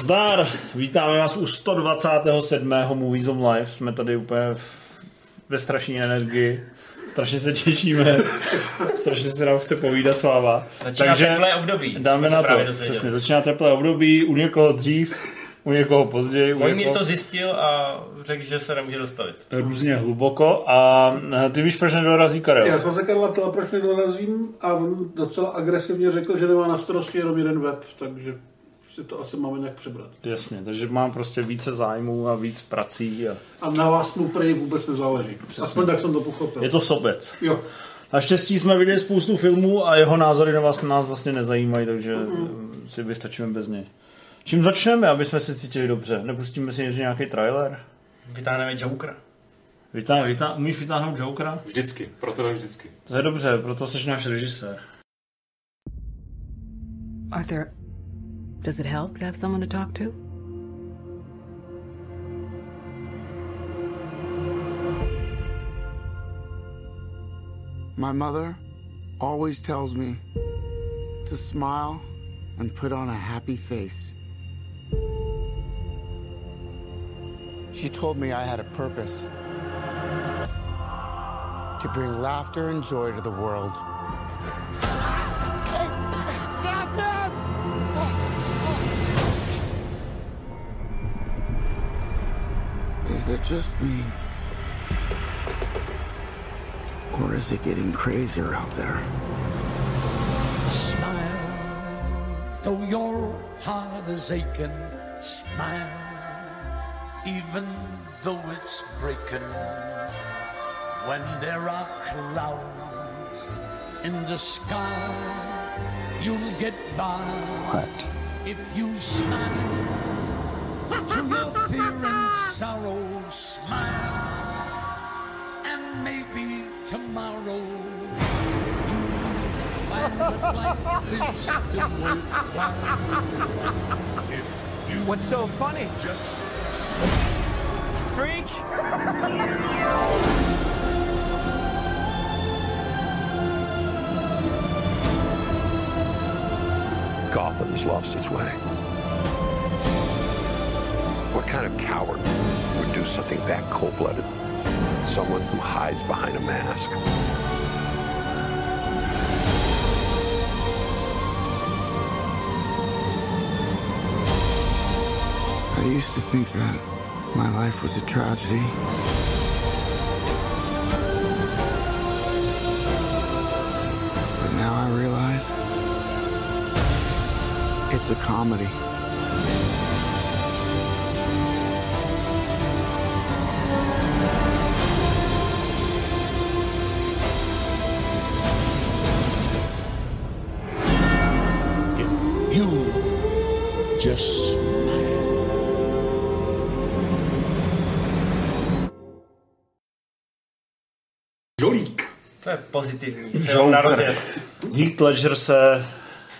Zdar. Vítáme vás u 127. Movies on Live. Jsme tady úplně v, ve strašné energii. Strašně se těšíme. Strašně se nám chce povídat s váma. Začíná Takže teplé období. dáme na to. Přesně, začíná teplé období. U někoho dřív, u někoho později. U Můj někoho to zjistil a řekl, že se nemůže dostavit. různě hluboko. A eh, ty víš, proč nedorazí Karel? Já jsem se Karla ptal, proč nedorazím a on docela agresivně řekl, že nemá na starosti jenom jeden web, takže si to asi máme nějak přebrat. Jasně, takže mám prostě více zájmů a víc prací. A A na vás mu prej vůbec nezáleží. Aspoň tak jsem to pochopil. je to sobec. Jo. Naštěstí jsme viděli spoustu filmů a jeho názory na vás nás vlastně nezajímají, takže mm. si vystačíme bez něj. Čím začneme, aby jsme se cítili dobře? Nepustíme si nějaký trailer? Vytáhneme Jokera. Vytá, vytá, umíš vytáhnout Jokera? Vždycky, pro tebe vždycky. To je dobře, proto jsi náš režisér. Arthur, does it help to have someone to talk to? My mother always tells me to smile and put on a happy face. She told me I had a purpose to bring laughter and joy to the world. Is it just me? Or is it getting crazier out there? Smile, though your heart is aching. Smile, even though it's breaking. When there are clouds in the sky, you'll get by. What? If you smile to your fear and sorrow, smile, and maybe tomorrow you'll find that life is still worthwhile. If you What's so funny? just Freak? Gotham's lost its way. Kind of coward would do something that cold-blooded? Someone who hides behind a mask. I used to think that my life was a tragedy. But now I realize it's a comedy. Just smile. Žolík. To je pozitivní. Joker. Film na rozjezd. Heath Ledger se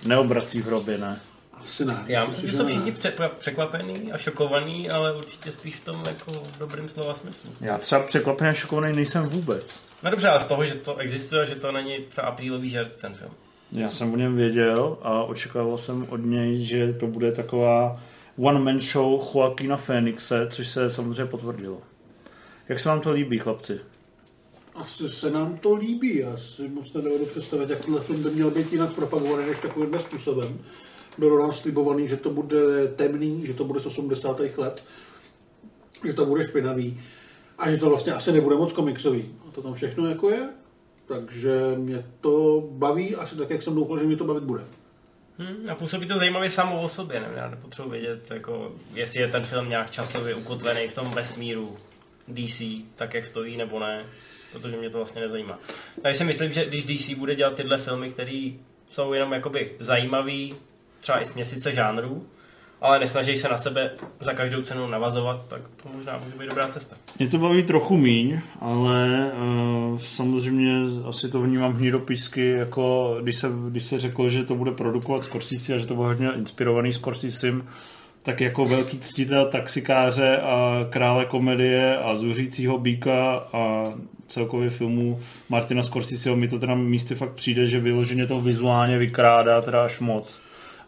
neobrací v hrobě, ne? Asi ne. Já myslím, že jsou všichni pře- překvapený a šokovaný, ale určitě spíš v tom jako dobrým slova smyslu. Já třeba překvapený a šokovaný nejsem vůbec. No dobře, ale z toho, že to existuje, že to není třeba aprílový žert, ten film. Já jsem o něm věděl a očekával jsem od něj, že to bude taková one-man show Joaquina Phoenixe, což se samozřejmě potvrdilo. Jak se vám to líbí, chlapci? Asi se nám to líbí. Já si moc nedovedu představit, jak tenhle film by měl být jinak propagovaný než takovýmhle způsobem. Bylo nám slibovaný, že to bude temný, že to bude z 80. let, že to bude špinavý a že to vlastně asi nebude moc komiksový. A to tam všechno jako je. Takže mě to baví asi tak, jak jsem doufal, že mě to bavit bude. Hmm, a působí to zajímavě samo o sobě, nevím, já nepotřebuji vědět, jako, jestli je ten film nějak časově ukotvený v tom vesmíru DC, tak jak stojí, nebo ne, protože mě to vlastně nezajímá. Takže si myslím, že když DC bude dělat tyhle filmy, které jsou jenom jakoby zajímavý, třeba i z měsíce žánrů, ale nesnaží se na sebe za každou cenu navazovat, tak to možná může být dobrá cesta. Mě to baví trochu míň, ale uh, samozřejmě asi to vnímám hnidopisky, jako když se, když se řeklo, že to bude produkovat Scorsese a že to bude hodně inspirovaný Scorsesem, tak jako velký ctitel taxikáře a krále komedie a zuřícího býka a celkově filmu Martina Scorseseho mi to teda místy fakt přijde, že vyloženě to vizuálně vykrádá teda až moc.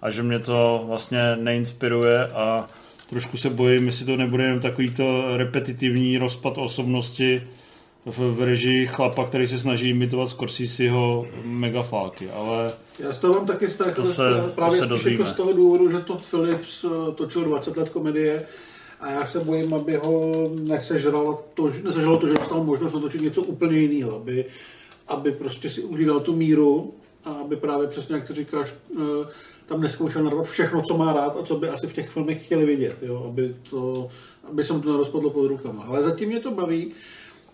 A že mě to vlastně neinspiruje a trošku se bojím, jestli to nebude jenom takovýto repetitivní rozpad osobnosti v, v režii chlapa, který se snaží imitovat Scorseseho megafáky, ale Já z toho mám taky strach, To to se- právě to se spíš jako z toho důvodu, že to Philips eh, točil 20 let komedie a já se bojím, aby ho nesežralo to, že- nesežralo to že dostal možnost natočit něco úplně jiného, aby, aby prostě si uhlídal tu míru a aby právě přesně, jak ty říkáš, eh, tam neskoušel narvat všechno, co má rád a co by asi v těch filmech chtěli vidět, jo? Aby, to, aby se mu to nerozpadlo pod rukama. Ale zatím mě to baví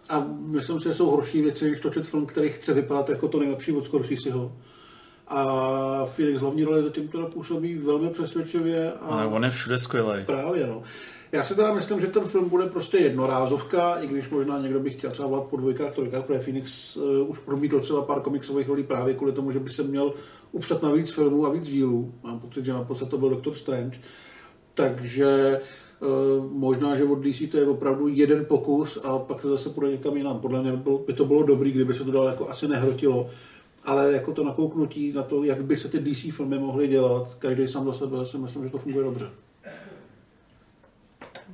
a myslím si, že jsou horší věci, než točit film, který chce vypadat jako to nejlepší od Scorseseho. A Felix hlavní roli zatím teda působí velmi přesvědčivě. A ale on je všude skvělý. Právě, no. Já si teda myslím, že ten film bude prostě jednorázovka, i když možná někdo by chtěl třeba volat po dvojkách, trojkách, protože Phoenix uh, už promítl třeba pár komiksových rolí právě kvůli tomu, že by se měl upsat na víc filmů a víc dílů. Mám pocit, že naposled to byl Doctor Strange. Takže uh, možná, že od DC to je opravdu jeden pokus a pak to zase půjde někam jinam. Podle mě by to bylo dobrý, kdyby se to dalo jako asi nehrotilo. Ale jako to nakouknutí na to, jak by se ty DC filmy mohly dělat, každý sám za sebe, si myslím, že to funguje dobře.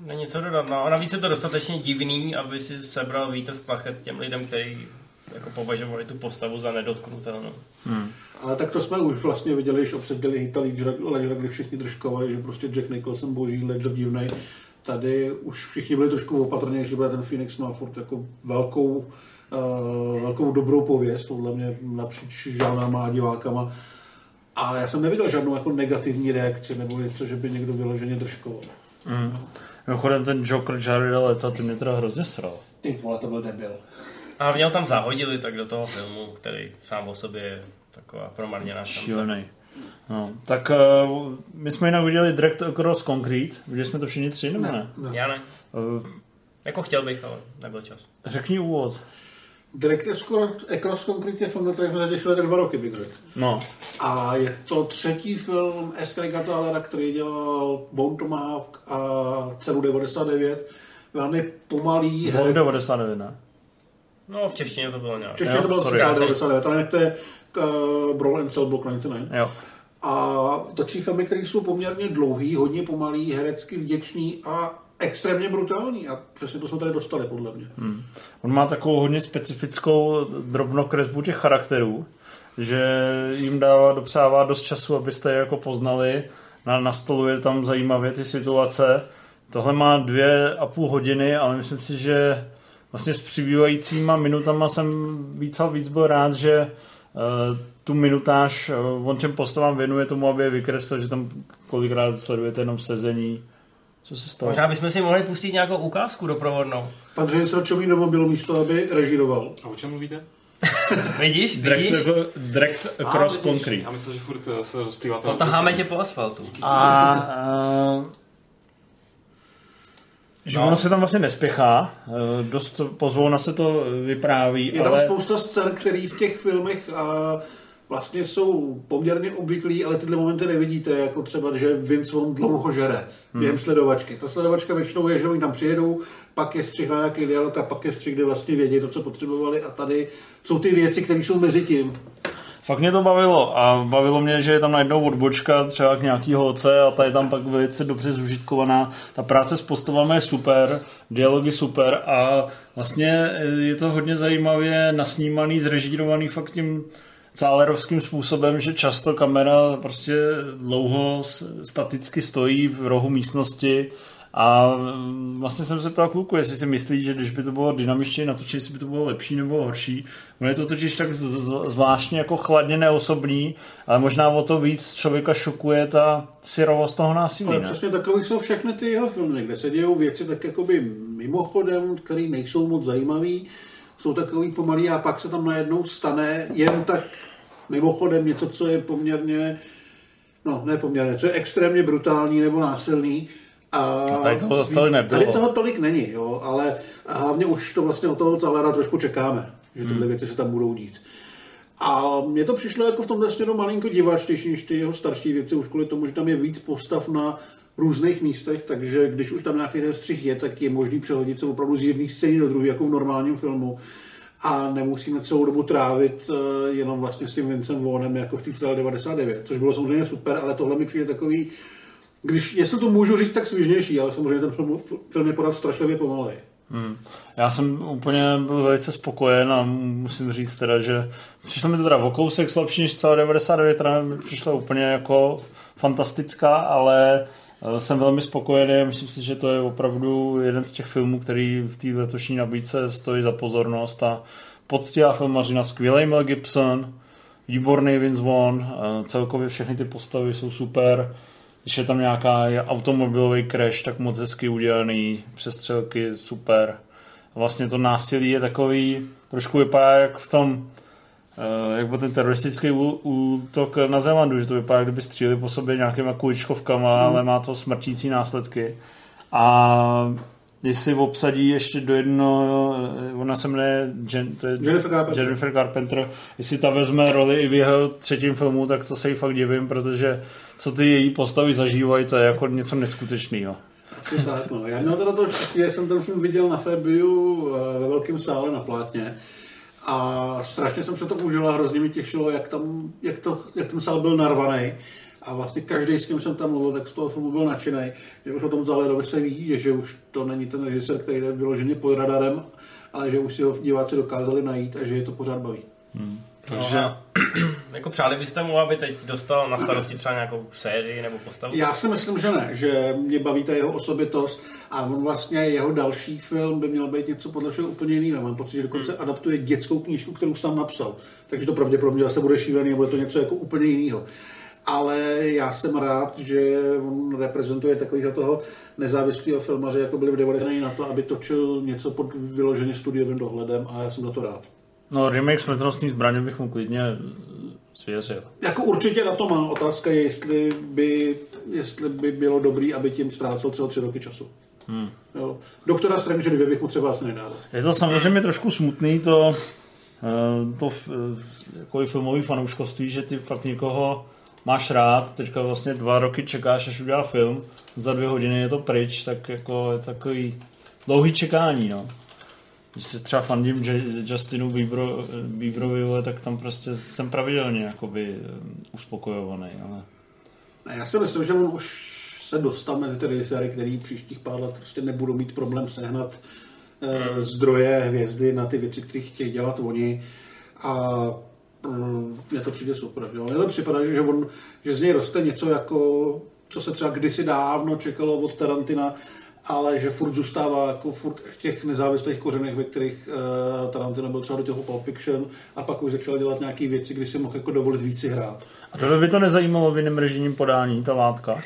Není co dodat, no. A navíc je to dostatečně divný, aby si sebral vítr z plachet těm lidem, kteří jako považovali tu postavu za nedotknutelnou. Ale tak to jsme už vlastně viděli, když obsadili Hita Ledgera, Ledgera, kdy všichni držkovali, že prostě Jack Nicholson boží, Ledger divnej. Tady už všichni byli trošku opatrnější, protože ten Phoenix má furt jako velkou, uh, velkou dobrou pověst, podle mě napříč žánrama a divákama. A já jsem neviděl žádnou jako negativní reakci, nebo něco, že by někdo vyloženě držkoval. Mimochodem ten Joker Jareda Leta, ty mě teda hrozně sral. Ty vole, to byl debil. A ho tam zahodili tak do toho filmu, který sám o sobě je taková promarněná šance. Šílený. No, tak uh, my jsme jinak viděli Direct Across Concrete, viděli jsme to všichni tři, nebo ne? Já ne. Uh, Jako chtěl bych, ale nebyl čas. řekni úvod. Direct Across Concrete je film, na který jsme se těšili tak dva roky, bych řekl. No, A je to třetí film Estra Gattalera, který dělal Bone Tomahawk a cenu 99. Velmi pomalý. her- 99, ne? No, v češtině to bylo nějak. Čeště Jo, to bylo sorry. Cena 99, ale to je uh, Brawl and Cell Block 99. Jo. A točí filmy, které jsou poměrně dlouhý, hodně pomalý, herecky vděčný a extrémně brutální. A přesně to jsme tady dostali, podle mě. Hmm. On má takovou hodně specifickou drobnokresbu těch charakterů, že jim dává, dopřává dost času, abyste je jako poznali. Na, nastoluje tam zajímavě ty situace. Tohle má dvě a půl hodiny, ale myslím si, že vlastně s přibývajícíma minutama jsem víc a víc byl rád, že uh, tu minutáž uh, on těm postavám věnuje tomu, aby je vykreslil, že tam kolikrát sledujete jenom sezení. Co se stalo? Možná bychom si mohli pustit nějakou ukázku doprovodnou. Pan režisér Čomínovo bylo místo, aby režíroval. A o čem mluvíte? Vidíš? Direct, Vidíš? direct vidíš, Concrete. Já myslel, že furt eh, se rozplýváte. Otaháme tom. tě po asfaltu. A, a že No. ono se tam vlastně nespěchá, eh, dost pozvolna se to vypráví, Je tam ale spousta scén, které v těch filmech a vlastně jsou poměrně obvyklý, ale tyhle momenty nevidíte, jako třeba, že Vince Vaughn dlouho žere během sledovačky. Ta sledovačka většinou je, že oni tam přijedou, pak je střih na nějaký dialog a pak je střih, kde vlastně vědí to, co potřebovali a tady jsou ty věci, které jsou mezi tím. fakt mě to bavilo a bavilo mě, že je tam najednou odbočka třeba k nějaký holce a ta je tam pak velice dobře zužitkovaná. Ta práce s postavami je super, dialogy super a vlastně je to hodně zajímavě nasnímaný, zrežírovaný fakt tím cálerovským způsobem, že často kamera prostě dlouho staticky stojí v rohu místnosti a mm, vlastně jsem se ptal kluku, jestli si myslí, že když by to bylo dynamičtěji natočit, jestli by to bylo lepší nebo horší. Ono je to totiž tak zvláštně jako chladně neosobní, ale možná o to víc člověka šokuje ta syrovost toho násilí. Ale Ne? přesně takový jsou všechny ty jeho filmy, kde se dějou věci tak jakoby mimochodem, které nejsou moc zajímavý, jsou takový pomalý a pak se tam najednou stane jen tak mimochodem něco, co je poměrně, no ne poměrně, co je extrémně brutální nebo násilný. A No tady toho tolik nebylo. Tady toho tolik není, jo, ale hlavně už to vlastně od toho Zalera trošku čekáme, že tyhle Hmm. věci se tam budou dít. A mně to přišlo jako v tomhle směru malinko diváčtější než ty jeho starší věci, už kvůli tomu, že tam je víc postav na různých místech, takže když už tam nějaký ten střih je, tak je možný přehodit se opravdu z jedné scény do druhé, jako v normálním filmu. a nemusíme celou dobu trávit eh, jenom vlastně s tím Vincem Vonem jako v té celé 99, což bylo samozřejmě super, ale tohle mi přijde takový, když, jestli to můžu říct, tak svižnější, ale samozřejmě ten film, film je podat strašlivě pomalej. Hmm. Já jsem úplně byl velice spokojen a musím říct teda, že přišlo mi to teda o kousek slabší než celá 99, která mi přišla úplně jako fantastická, ale jsem velmi spokojený. Myslím si, že to je opravdu jeden z těch filmů, který v té letošní nabídce stojí za pozornost a poctivá filmařina, skvělý Mel Gibson, výborný Vince Vaughn, eh, celkově všechny ty postavy jsou super. Když je tam nějaká automobilový crash, tak moc hezky udělaný, přestřelky super. Vlastně to násilí je takový, trošku vypadá jak v tom, eh, jak byl ten teroristický útok na Zélandu, že to vypadá, kdyby stříleli po sobě nějakýma kuličkovkama, ale má to smrtící následky. A když si obsadí ještě do jedno, eh, ona se jmenuje Jen, to je Jennifer Carpenter. Jennifer Carpenter, jestli ta vezme roli i v jeho třetím filmu, tak to se jí fakt divím, protože co ty její postavy zažívají, to je jako něco neskutečného. Asi tak, no. Já měl teda to že jsem ten film viděl na Fabiu eh, ve velkém sále na plátně a strašně jsem se to užil a hrozně mi těšilo, jak, tam, jak, to, jak ten sál byl narvaný. A vlastně každý, s kým jsem tam mluvil, tak z toho filmu byl nadšený, že už o tom Zalerovi se ví, že už to není ten režisér, který jde vyloženě pod radarem, ale že už si ho diváci dokázali najít a že je to pořád baví. Hmm. Takže... No, jako přáli byste mu, aby teď dostal na starosti třeba nějakou sérii nebo postavu? Já si myslím, že ne, že mě baví ta jeho osobitost a on vlastně jeho další film by měl být něco podle všeho úplně jiného. Mám pocit, že dokonce hmm. adaptuje dětskou knížku, kterou sám napsal. Takže to pravděpodobně zase bude šílený a bude to něco jako úplně jiného. Ale já jsem rád, že on reprezentuje takového toho nezávislého filmaře, jako byli v 90. na to, aby točil něco pod vyloženě studiovým dohledem a já jsem za to rád. No remake smrtelnostní zbraně bych mu klidně svěřil. Jako určitě na to má otázka, je, jestli by, jestli by bylo dobrý, aby tím ztrácel třeba tři roky času. Hmm. Jo. Doktora Strange 2 bych mu třeba asi nedával. Je to samozřejmě trošku smutný to, eh, to jako filmový fanouškovství, že ty fakt někoho máš rád, teďka vlastně dva roky čekáš, až udělá film, za dvě hodiny je to pryč, tak jako je takový dlouhý čekání, no. Když se třeba fandím Justinu Bieber, Bieberovi, tak tam prostě jsem pravidelně jakoby uspokojovaný, ale... Já si myslím, že on už se dostal mezi ty režiséry, který příštích pár let prostě nebudou mít problém sehnat eh, zdroje, hvězdy na ty věci, které chtějí dělat oni. A mm, mně to přijde super. Jo. Mně to připadá, že, on, že z něj roste něco jako, co se třeba kdysi dávno čekalo od Tarantina, ale že furt zůstává jako furt v těch nezávislých kořenech, ve kterých uh, Tarantino byl třeba do toho Pulp Fiction a pak už začal dělat nějaké věci, kdy si mohl jako dovolit víc si hrát. A tebe by to nezajímalo v jiném režijním podání, ta látka?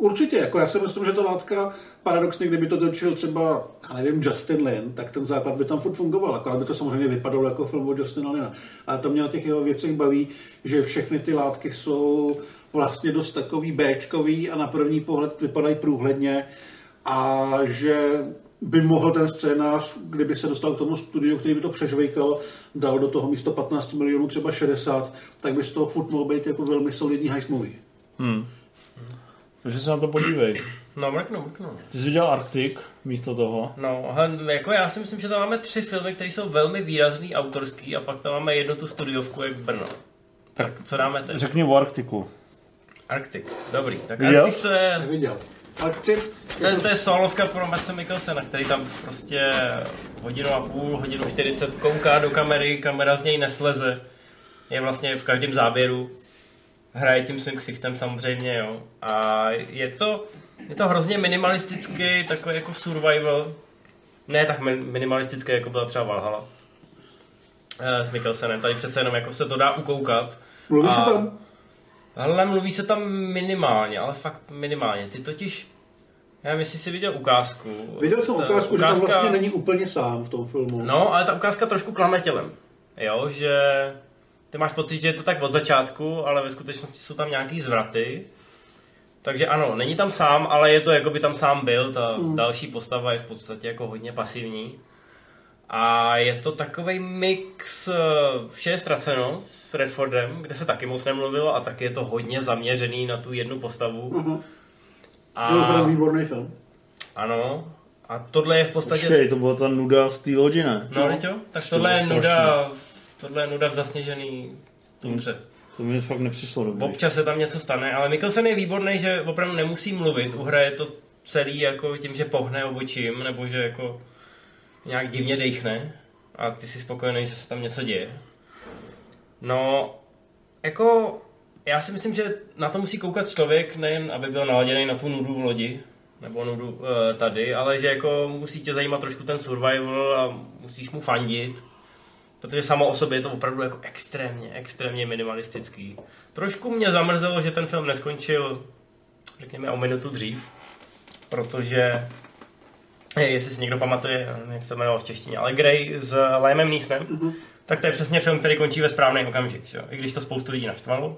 Určitě, jako já si myslím, že ta látka, paradoxně, kdyby to točil třeba, já nevím, Justin Lin, tak ten základ by tam furt fungoval, akorát by to samozřejmě vypadalo jako film od Justina Lina. Ale to mě na těch jeho věcech baví, že všechny ty látky jsou vlastně dost takový Bčkový a na první pohled vypadají průhledně a že by mohl ten scénář, kdyby se dostal k tomu studiu, který by to přežvejkal, dal do toho místo 15 milionů třeba 60, tak by z toho furt mohl být jako velmi solidní heist movie. Hmm. Takže se na to podívej. No, mrknu, mrknu. Ty jsi viděl Arctic místo toho? No, jako já si myslím, že tam máme tři filmy, které jsou velmi výrazný, autorský a pak tam máme jednu tu studiovku jak Brno. Tak co dáme teď? Řekni o Arktiku. Arctic, dobrý. Tak Viděl? Arctic to je... Neviděl. Akci. To je, to je solovka pro Matse Mikkelsena, který tam prostě hodinu a půl, hodinu 40 kouká do kamery, kamera z něj nesleze. Je vlastně v každém záběru. Hraje tím svým ksichtem samozřejmě, jo. A je to, je to hrozně minimalistický, takový jako survival. Ne tak minimalistický, jako byla třeba Valhalla. E, s Mikkelsenem. Tady přece jenom jako se to dá ukoukat. Mluví a... se tam? Ale mluví se tam minimálně, ale fakt minimálně. Ty totiž, já jestli jsi viděl ukázku. Viděl jsem ukázku, ukázka... že tam vlastně není úplně sám v tom filmu. No, ale ta ukázka trošku klame tělem. Jo, že ty máš pocit, že je to tak od začátku, ale ve skutečnosti jsou tam nějaký zvraty. Takže ano, není tam sám, ale je to jako by tam sám byl. Ta mm. další postava je v podstatě jako hodně pasivní. A je to takový mix vše je ztraceno s Redfordem, kde se taky moc nemluvilo a taky je to hodně zaměřený na tu jednu postavu. Uh-huh. A... To je výborný film. Ano. A tohle je v podstatě... Počkej, to byla ta nuda v té lodi, ne? No, no jo, tak To tohle je nuda, tohle je nuda v zasněžený tundře. To mi fakt nepřišlo dobrý. Občas se tam něco stane, ale Mikkelsen je výborný, že opravdu nemusí mluvit, uhraje to celý jako tím, že pohne obočím, nebo že jako nějak divně dechne a ty jsi spokojený, že se tam něco děje. No, jako já si myslím, že na to musí koukat člověk, nejen aby byl naladěný na tu nudu v lodi, nebo nudu uh, tady, ale že jako musí tě zajímat trošku ten survival a musíš mu fandit, protože samo o sobě je to opravdu jako extrémně, extrémně minimalistický. Trošku mě zamrzelo, že ten film neskončil, řekněme, o minutu dřív, protože jestli si někdo pamatuje, nevím, jak se jmenoval v češtině, ale Grey s Liamem Neesonem, mm-hmm. tak to je přesně film, který končí ve správný okamžik, že? jo? i když to spoustu lidí naštvalo.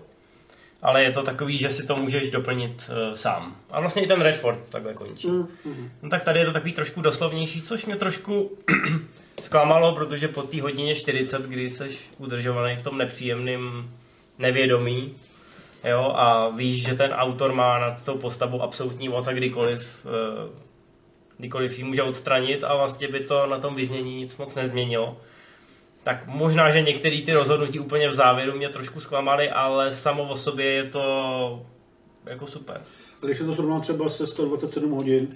Ale je to takový, že si to můžeš doplnit uh, sám. A vlastně i ten Redford takhle končí. Mm-hmm. No tak tady je to takový trošku doslovnější, což mě trošku zklamalo, protože po té hodině 40, kdy jsi udržovaný v tom nepříjemném nevědomí, jo, a víš, že ten autor má nad tou postavou absolutní moc a kdykoliv, eh, kdykoliv ji může odstranit a vlastně by to na tom vyznění nic moc nezměnilo. Tak možná, že některé ty rozhodnutí úplně v závěru mě trošku zklamaly, ale samo o sobě je to jako super. A když je to srovná třeba se 127 hodin,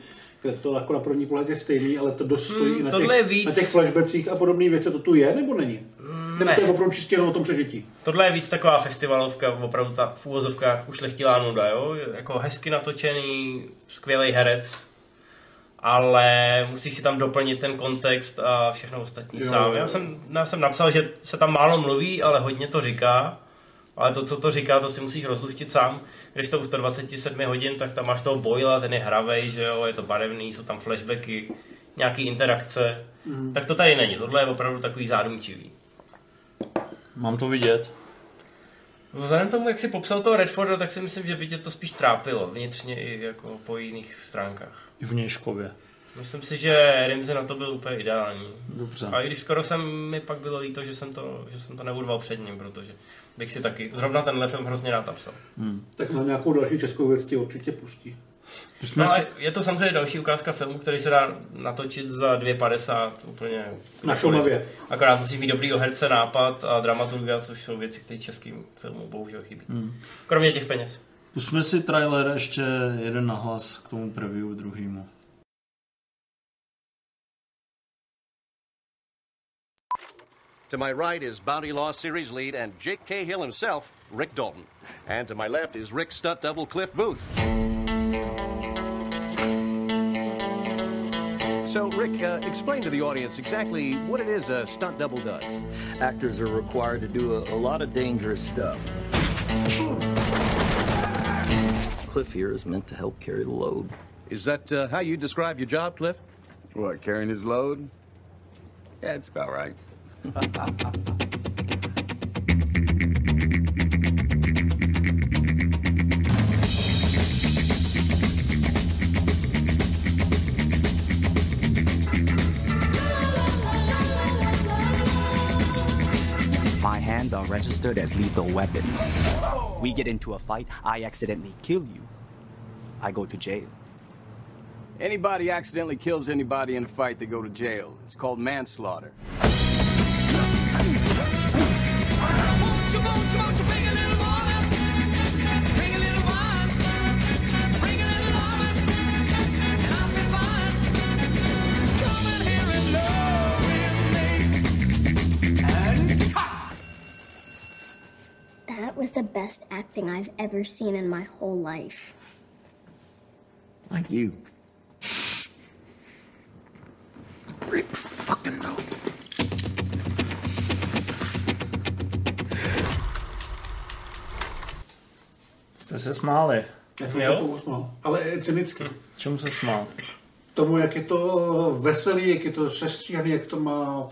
kde to jako na první pohled je stejný, ale to dost stojí Hmm, i na, těch, víc- na těch flashbackích a podobné věci, to tu je nebo není? Nebo ne. to je opravdu čistě jenom o tom přežití? Tohle je víc taková festivalovka, opravdu ta v úvozovkách ušlechtilá nuda, jo? Jako hezky natočený, skvělý herec, ale musíš si tam doplnit ten kontext a všechno ostatní Jo, sám. jo. Já jsem, já jsem napsal, že se tam málo mluví, ale hodně to říká, ale to, co to říká, to si musíš rozluštit sám. Když to u 127 hodin, tak tam máš toho Boyla, ten je hravej, že jo, je to barevný, jsou tam flashbacky, nějaký interakce. Mhm. Tak to tady není, tohle je opravdu takový zádumčivý. Mám to vidět. Vzhledem k tomu, jak si popsal toho Redforda, tak si myslím, že by tě to spíš trápilo, vnitřně i jako po jiných stránkách. I v Něžkově. Myslím si, že Rimze na to byl úplně ideální. Dobře. A i když skoro jsem mi pak bylo líto, že jsem to, že jsem to neurval před ním, protože bych si taky zrovna tenhle film hrozně rád napsal. Tak na nějakou další českou věc určitě pustí. No si... je to samozřejmě další ukázka filmu, který se dá natočit za 2,50 úplně. Na Šumavě. Akorát musí mít dobrýho herce, nápad a dramaturgia, což jsou věci, které českým filmu bohužel chybí. Hmm. Kromě těch peněz. Pusme si trailer ještě jeden nahlas k tomu preview druhýmu. To my right is Bounty Law Series lead and Jake Cahill himself, Rick Dalton. And to my left is Rick Stutt double Cliff Booth. So, Rick, uh, explain to the audience exactly what it is a stunt double does. Actors are required to do a, a lot of dangerous stuff. Cliff here is meant to help carry the load. Is that uh, how you describe your job, Cliff? What, carrying his load? Yeah, it's about right. registered as lethal weapons. We get into a fight, I accidentally kill you. I go to jail. Anybody accidentally kills anybody in a fight, they go to jail. It's called manslaughter. That was the best acting I've ever seen in my whole life. Like you. Rick fucking no. Jste se smáli. Já jsem se pousmál. Ale je cynicky. Čemu se smál? Tomu, jak je to veselý, jak je to sestříhaný, jak to má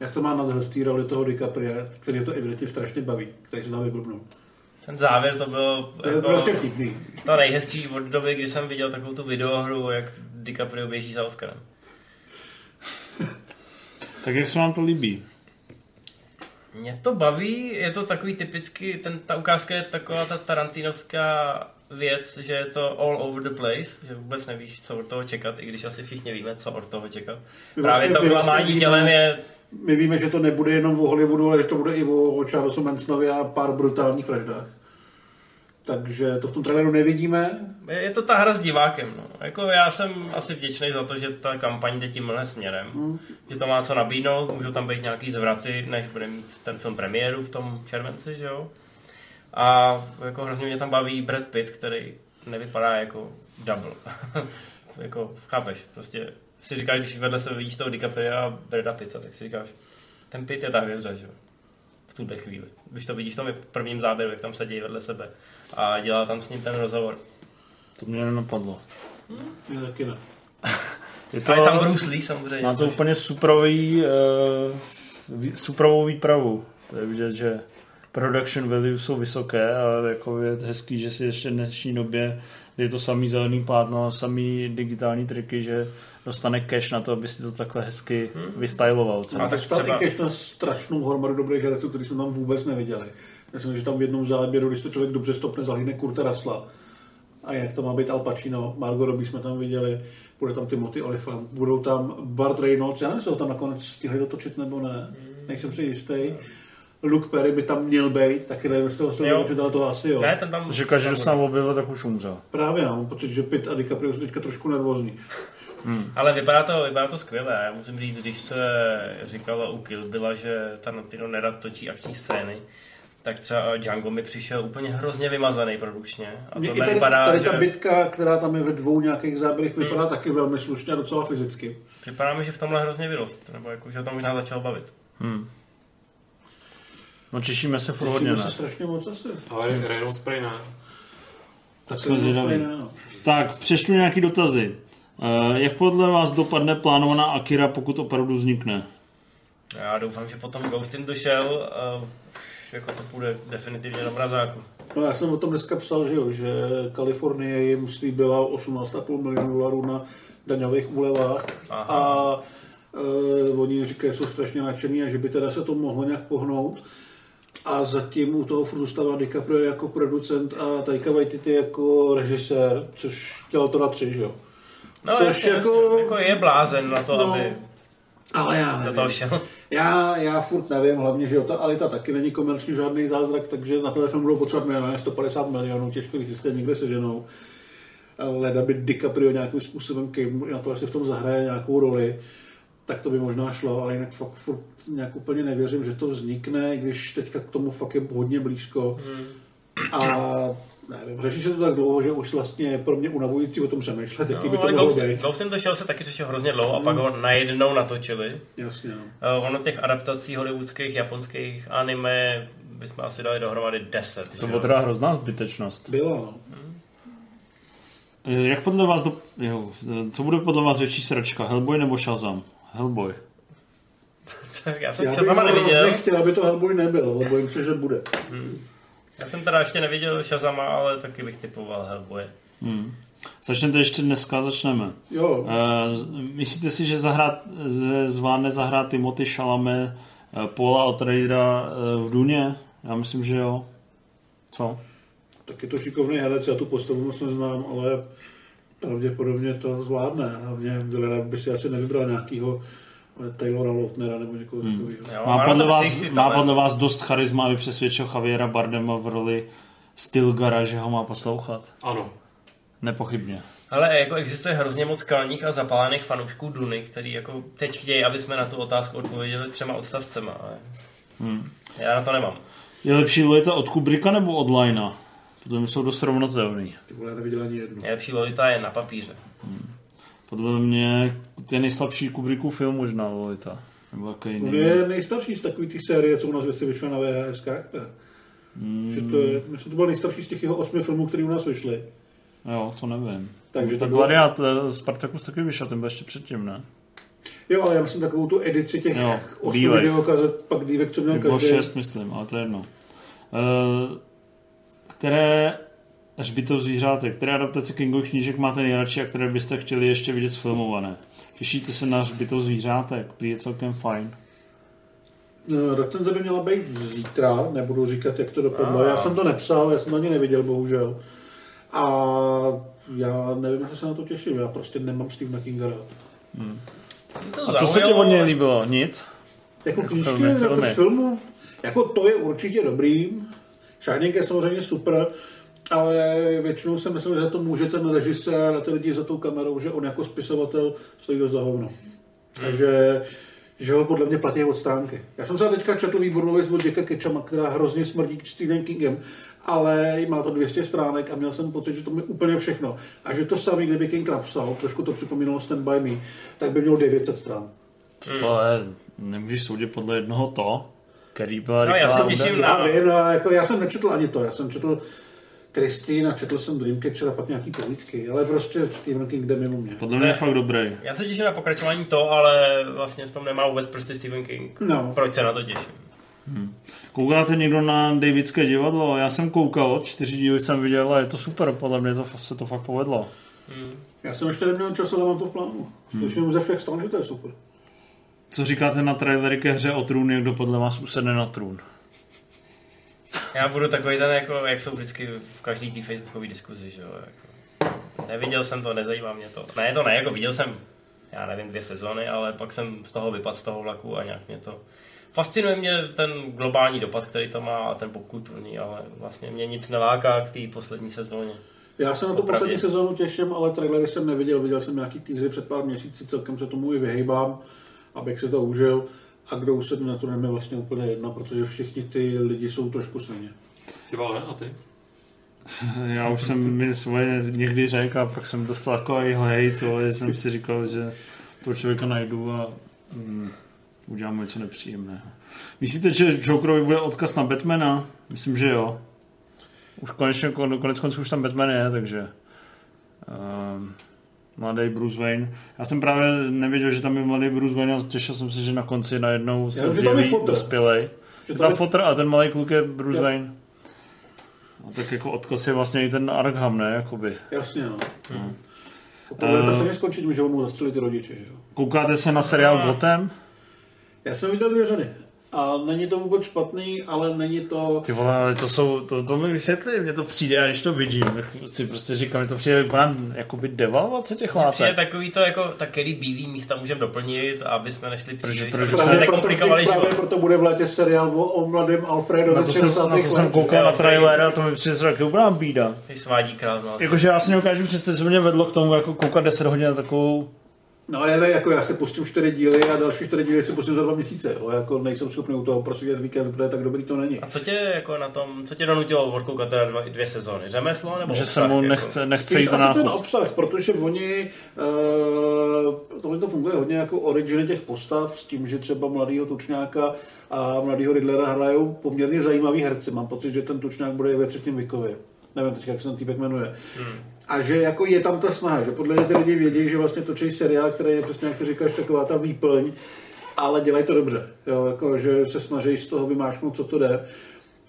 jak to má nadhled v té roli toho DiCapria, který to evidentně strašně baví, který se tam vyblbnou. Ten závěr to bylo... To je prostě vtipný. To nejhezčí od doby, kdy jsem viděl takovou tu videohru, jak DiCaprio běží za Oscarem. Tak jak se vám to líbí? Mě to baví, je to takový typicky, ten, ta ukázka je taková ta tarantinovská věc, že je to all over the place, že vůbec nevíš, co od toho čekat, i když asi všichni víme, co od toho čekat. Právě vlastně- to vlastně klamání tělem je My víme, že to nebude jenom o Hollywoodu, ale že to bude i o Charlesu Mansonovi a pár brutálních vraždách. Takže to v tom traileru nevidíme. Je to ta hra s divákem. No. Jako já jsem asi vděčný za to, že ta kampaň jde tímhle směrem. Hmm. Že to má co nabídnout, můžou tam být nějaký zvraty, než bude mít ten film premiéru v tom červenci, že jo. A jako hrozně mě tam baví Brad Pitt, který nevypadá jako double. jako, chápeš, prostě si říkáš, když vedle sebe vidíš toho DiCaprio a Brada Pitta, tak si říkáš, ten Pitt je ta hvězda, že jo. V tuhle chvíli. Když to vidíš v tom prvním záběru, jak tam sedí vedle sebe a dělá tam s ním ten rozhovor. To mě nenapadlo. Já taky ne. Je A je tam Bruce Lee samozřejmě. Má to úplně superový, uh, superovou výpravu. To je vidět, že production value jsou vysoké a jako je hezký, že si ještě v dnešní době je to samý zelený plátno samý digitální triky, že dostane cash na to, aby si to takhle hezky Hmm. vystyloval. A tak třeba... i cash na strašnou hromadu dobrých herců, který jsme tam vůbec neviděli. Myslím, že tam v jednom záběru, když to člověk dobře stopne, zahlídne Kurta Rasla. A jinak to má být Al Pacino, Margot Robbie jsme tam viděli, bude tam Timothy Olyphant, budou tam Bart Reynolds, já nevím, jestli ho tam nakonec stihli dotočit nebo ne, nejsem si jistý. Luke Perry by tam měl být, taky nevím, jestli ho ale to asi jo. Ne, ten tam... Takže každý, kdo se tam objevil, tak už umřel. Právě, já mám pocit, že Pitt a DiCaprio jsou teďka trošku nervózní. Hmm. Ale vypadá to, vypadá to skvěle. Já musím říct, když se říkalo u Kill Billa, že Tarantino nerad točí akční scény, tak třeba Django mi přišel úplně hrozně vymazaný produkčně. A Mně i tady, vypadá, tady že... ta bitka, která tam je ve dvou nějakých záběrech, vypadá taky velmi slušně a docela fyzicky. Připadá mi, že v tomhle hrozně vyrost, nebo jako, že tam možná začal bavit. Hmm. No těšíme se furt hodně, Těšíme se ne? strašně moc asi. Ale Reynolds prej ne. Tak Jsme zvědaví. no. Tak, přečtu nějaký dotazy. Uh, jak podle vás dopadne plánovaná Akira, pokud opravdu vznikne? Já doufám, že potom Ghost in the Shell a už jako to půjde definitivně do mrazáku. No já jsem o tom dneska psal, že, jo, že Kalifornie jim slíbila 18,5 milionů dolarů na daňových úlevách Aha. a e, oni říkají, že jsou strašně nadšený a že by teda se to mohlo nějak pohnout. A zatím u toho furt zůstává DiCaprio jako producent a Taika Waititi jako režisér, což dělal to na tři, že jo. No, což jasně, jako, jasně. jako je blázen na to, No, aby ale já nevím. toho šel. Já, já furt nevím, hlavně, že jo, ta Alita taky není komerčně žádný zázrak, takže na telefon budou potřebovat miliony, 150 milionů, těžko když se někde seženou. Ale aby DiCaprio nějakým způsobem kejvnul, na to asi v tom zahraje nějakou roli, tak to by možná šlo, ale jinak fakt furt nějak úplně nevěřím, že to vznikne, i když teďka k tomu fakt je hodně blízko. A nevím, řeší se to tak dlouho, že už vlastně je pro mě unavující o tom přemýšlet, jaký by No, to ale mohlo být. Ghost in the Shell se taky řešil hrozně dlouho a pak ho najednou natočili. Jasně, no. Uh, ono těch adaptací hollywoodských, japonských anime bychom asi dali dohromady 10. To že byla teda hrozná zbytečnost. Byla, no. Eh, Jak podle vás, do... jo, eh, co bude podle vás větší sračka, Hellboy nebo Shazam? Hellboy. Tak já jsem Já bych Shazama neviděl. hrozně chtěl, aby to Hellboy nebyl, ale bojím se, že bude. Hmm. Já jsem teda ještě neviděl Shazama, ale taky bych typoval Hellboy. Hmm. Začnete ještě dneska, začneme. Jo. Uh, myslíte si, že zahrát, zvládne zahrát Timothy Chalamet uh, Paula Atreida uh, v Duně? Já myslím, že jo. Co? Tak je to šikovný herec, já tu postavu moc neznám, ale pravděpodobně to zvládne. Hlavně Villeneuve by si asi nevybral nějakého Taylora Lautnera nebo někoho Hmm. takového. Má, podle vás, má podle vás dost charisma, aby přesvědčil Javiera Bardema v roli Stilgara, že ho má poslouchat? Ano. Nepochybně. Ale jako existuje hrozně moc kalních a zapálených fanoušků Duny, který jako teď chtějí, aby jsme na tu otázku odpověděli třema odstavcema. Ale Hmm. já na to nemám. Je lepší Lolita od Kubricka nebo od Lina? Protože jsou dost rovnotelný. Ty vole, já neviděl ani jednu. Nejlepší Lolita je na papíře. Podle mě to je nejslabší Kubrickův film možná Lolita. Nebo jiný. je nejstarší z takový té série, co u nás věci vyšla na VHS. Hmm. Že to je, myslím, to byl nejstarší z těch jeho osmi filmů, které u nás vyšly. Jo, to nevím. Takže to tak bylo- Gladiát, eh, Spartacus taky vyšel, ten byl ještě předtím, ne? Jo, ale já myslím takovou tu edici těch Jo, osmi videokazet, pak dívek, co měl Bylo každý. šest, myslím, ale to je jedno. Eh, které hřbitov zvířátek, které adaptace Kingových knížek máte nejradši a které byste chtěli ještě vidět sfilmované? Těšíte se na hřbitov zvířátek? Prý je celkem fajn. No, recenze by měla být zítra, nebudu říkat, jak to dopadlo. Ah. Já jsem to nepsal, já jsem to ani neviděl, bohužel. A já nevím, jestli se na to těším, já prostě nemám Stephena Kinga rád. Hmm. A co se ti od něj líbilo? Nic? Jako knížky, jako z filmu, jako to je určitě dobrý. Shining je samozřejmě super, ale většinou si myslím, že to může ten režisér a ty lidi za tou kamerou, že on jako spisovatel stojí dost za hovno. Takže že ho podle mě platí od stránky. Já jsem se teďka četl výbornou věc od Jacka Ketchama, která hrozně smrdí Stephen Kingem, ale má to 200 stránek a měl jsem pocit, že to je úplně všechno. A že to samý, kdyby King napsal, trošku to připomínalo Stand By Me, tak by měl 900 stran. Hmm. Ale nemůžeš soudit podle jednoho to, který byla No, já se těším na- Já vím, no, jako já jsem nečetl ani to, já jsem četl Kristýn a četl jsem Dreamcatcher a pak nějaký povídky, ale prostě Stephen King jde mimo mě. Podle mě je fakt dobrý. Já se těším na pokračování to, ale vlastně v tom nemá vůbec prostě Stephen King. No. Proč se na to těším? Hmm. Koukáte někdo na Davidské divadlo? Já jsem koukal, čtyři díly jsem viděl a je to super, podle mě to, se to fakt povedlo. Hmm. Já jsem ještě neměl čas, ale mám to v plánu. Slyším ze všech stran, že to je super. Co říkáte na trailery ke hře o trůn, jak kdo podle vás usedne na trůn? Já budu takový ten, jako, jak jsou vždycky v každý té facebookové diskuzi, že jo. Jako. Neviděl jsem to, nezajímá mě to. Ne, to ne, jako viděl jsem, já nevím, dvě sezóny, ale pak jsem z toho vypadl z toho vlaku a nějak mě to... Fascinuje mě ten globální dopad, který to má a ten popkulturní, ale vlastně mě nic neláká k té poslední sezóně. Já se na tu poslední sezónu těším, ale trailery jsem neviděl. Viděl jsem nějaký teasery před pár měsíci, celkem se tomu i vyhejbám, abych si to užil. A kdo usedne na to, je mi vlastně úplně jedno, protože všichni ty lidi jsou trošku svině. Cibale, a ty? Já už jsem mi svoje někdy řekl a pak jsem dostal takový hejt, ale jsem si říkal, že toho člověka najdu a mm, udělám mu něco nepříjemného. Myslíte, že Jokerovi bude odkaz na Batmana? Myslím, že jo. Už konečně, kon- konec konců už tam Batman je, takže um, mladý Bruce Wayne. Já jsem právě nevěděl, že tam je mladý Bruce Wayne a těšil jsem se, že na konci najednou se je zjeví fotr. dospělej. Že Že tam je- fotr a ten malý kluk je Bruce Jo. Wayne. A tak jako odkaz je vlastně i ten Arkham, ne? Jakoby. Jasně, no. Hmm. Podle to Eh. stejně skončí tím, že mu zastřelí ty rodiče, že jo. Koukáte se na seriál Gotham? Já jsem viděl dvě řady. A není to vůbec špatný, ale není to... Ty vole, ale to jsou, to, to mi vysvětli, mně to přijde, a když to vidím, tak si prostě říkám, že to přijde vypadá jakoby devalvace těch Přijde látek. takový to, jako, tak který bílý místa můžeme doplnit, aby jsme nešli příliš. proč- proč- jsme Právě proto, nekomplikovali právě proto bude v létě seriál o, o mladém Alfredovi Na to, jsem, na to jsem koukal na trailer a to mi přijde taky úplná bída. Ty svádí král, no. Jakože já si neukážu představit, co mě vedlo k tomu, jako koukat 10 hodin na takovou... No ale jako já se pustím čtyři díly a další čtyři díly si pustím za dva měsíce. Jo. Jako nejsem schopný u toho prostě víkend, protože tak dobrý to není. A co tě jako na tom, co tě donutilo odkoukat teda dva, dvě sezóny? Řemeslo nebo Že obsah, se mu jako? nechce, nechce Spíš jít na ten obsah, protože oni, uh, tohle to funguje hodně jako originy těch postav, s tím, že třeba mladýho Tučňáka a mladýho Riddlera hrajou poměrně zajímavý herci. Mám pocit, že ten Tučňák bude i ve třetím věkově. Nevím teď, jak se ten týpek jmenuje. Hmm. A že jako je tam ta snaha, že podle mě ty lidi vědí, že vlastně točí seriál, který je přesně, jak ty říkáš, taková ta výplň, ale dělají to dobře. Jo, jako, že se snaží z toho vymášknout, co to jde.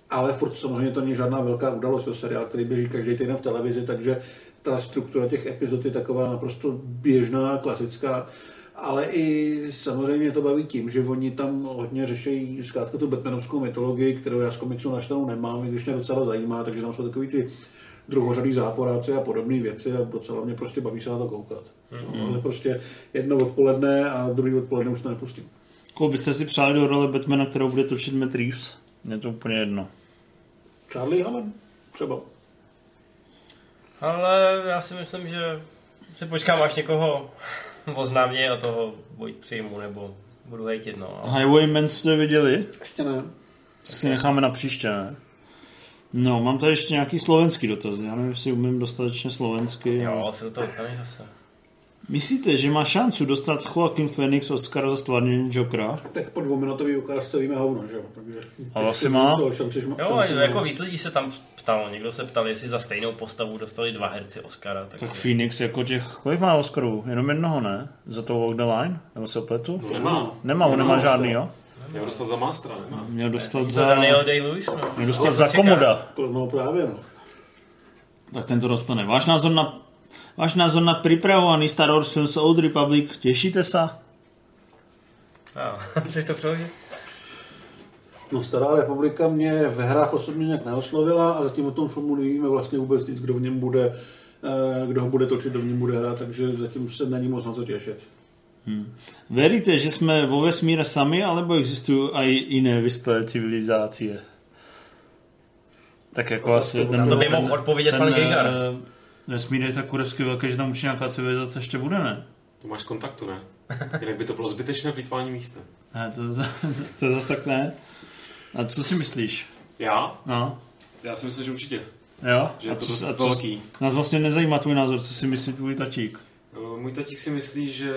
Ale furt samozřejmě to není žádná velká událost, to seriál, který běží každý týden v televizi, takže ta struktura těch epizod je taková naprosto běžná, klasická. Ale i samozřejmě to baví tím, že oni tam hodně řeší zkrátka tu batmanovskou mytologii, kterou já z komiksu naštanou nemám, i když mě docela zajímá, takže tam jsou takový ty druhořadý záporáci a podobné věci a docela mě prostě baví se na to koukat. No, ale prostě jedno odpoledne a druhý odpoledne už to nepustím. Koho byste si přáli do role Batmana, kterou bude točit Matt Reeves? Mně to úplně jedno. Charlie Hunnam třeba. Ale já si myslím, že si počkám, až někoho oznámě a toho buď přijmu, nebo budu hejtit, no. Ale... Highwaymen jste viděli? Ještě ne. To si necháme na příště, ne? No, mám tady ještě nějaký slovenský dotaz. Já nevím, jestli umím dostatečně slovensky. Jo, se do toho dostaneš zase. Myslíte, že má šancu dostat Joaquin Phoenix Oscar za stvárnění Jokera? Tak po dvouminutový ukázce víme hovno, že jo? Takže, A asi má. To šanci, Jo, má. jako víc lidí se tam ptalo. Někdo se ptal, jestli za stejnou postavu dostali dva herci Oscara. Tak, Tak Phoenix jako těch, kolik má Oscarů? Jenom jednoho, ne? Za to Walk the Line? Nebo se pletu? No, nemá. Nemá, on nemá žádný, jo? Měl dostat za Mastera, nemá. Měl dostat za... Daniel Day-Lewis, no. Měl dostat za Komoda. No právě, no. Tak ten to dostane. Váš názor na, váš názor na pripravovaný Star Wars film z Old Republic, těšíte se? A, chceš to přeložit? No, Stará republika mě v hrách osobně nějak neoslovila a zatím o tom filmu nevíme vlastně vůbec nic, kdo v něm bude, eh, kdo ho bude točit, kdo v něm bude hrát, takže zatím se není moc na co těšit. Hmm. Veríte, že jsme vo vesmíre sami, alebo existují i jiné vyspělé civilizácie? Tak jako asi... Na to by mohl odpovědět pan Gigar. eh, Vesmír je tak kurevsky velký, že tam už nějaká civilizace ještě bude, ne? To máš z kontaktu, ne? Jinak by to bylo zbytečné plýtvání místa. Ne, to, to, to zase tak ne. A co si myslíš? Já? No. Já si myslím, že určitě. Jo? Že je to dost a co, velký. Nás vlastně nezajímá tvůj názor, co si myslí tvůj tačík. Eh, Můj tatík si myslí, že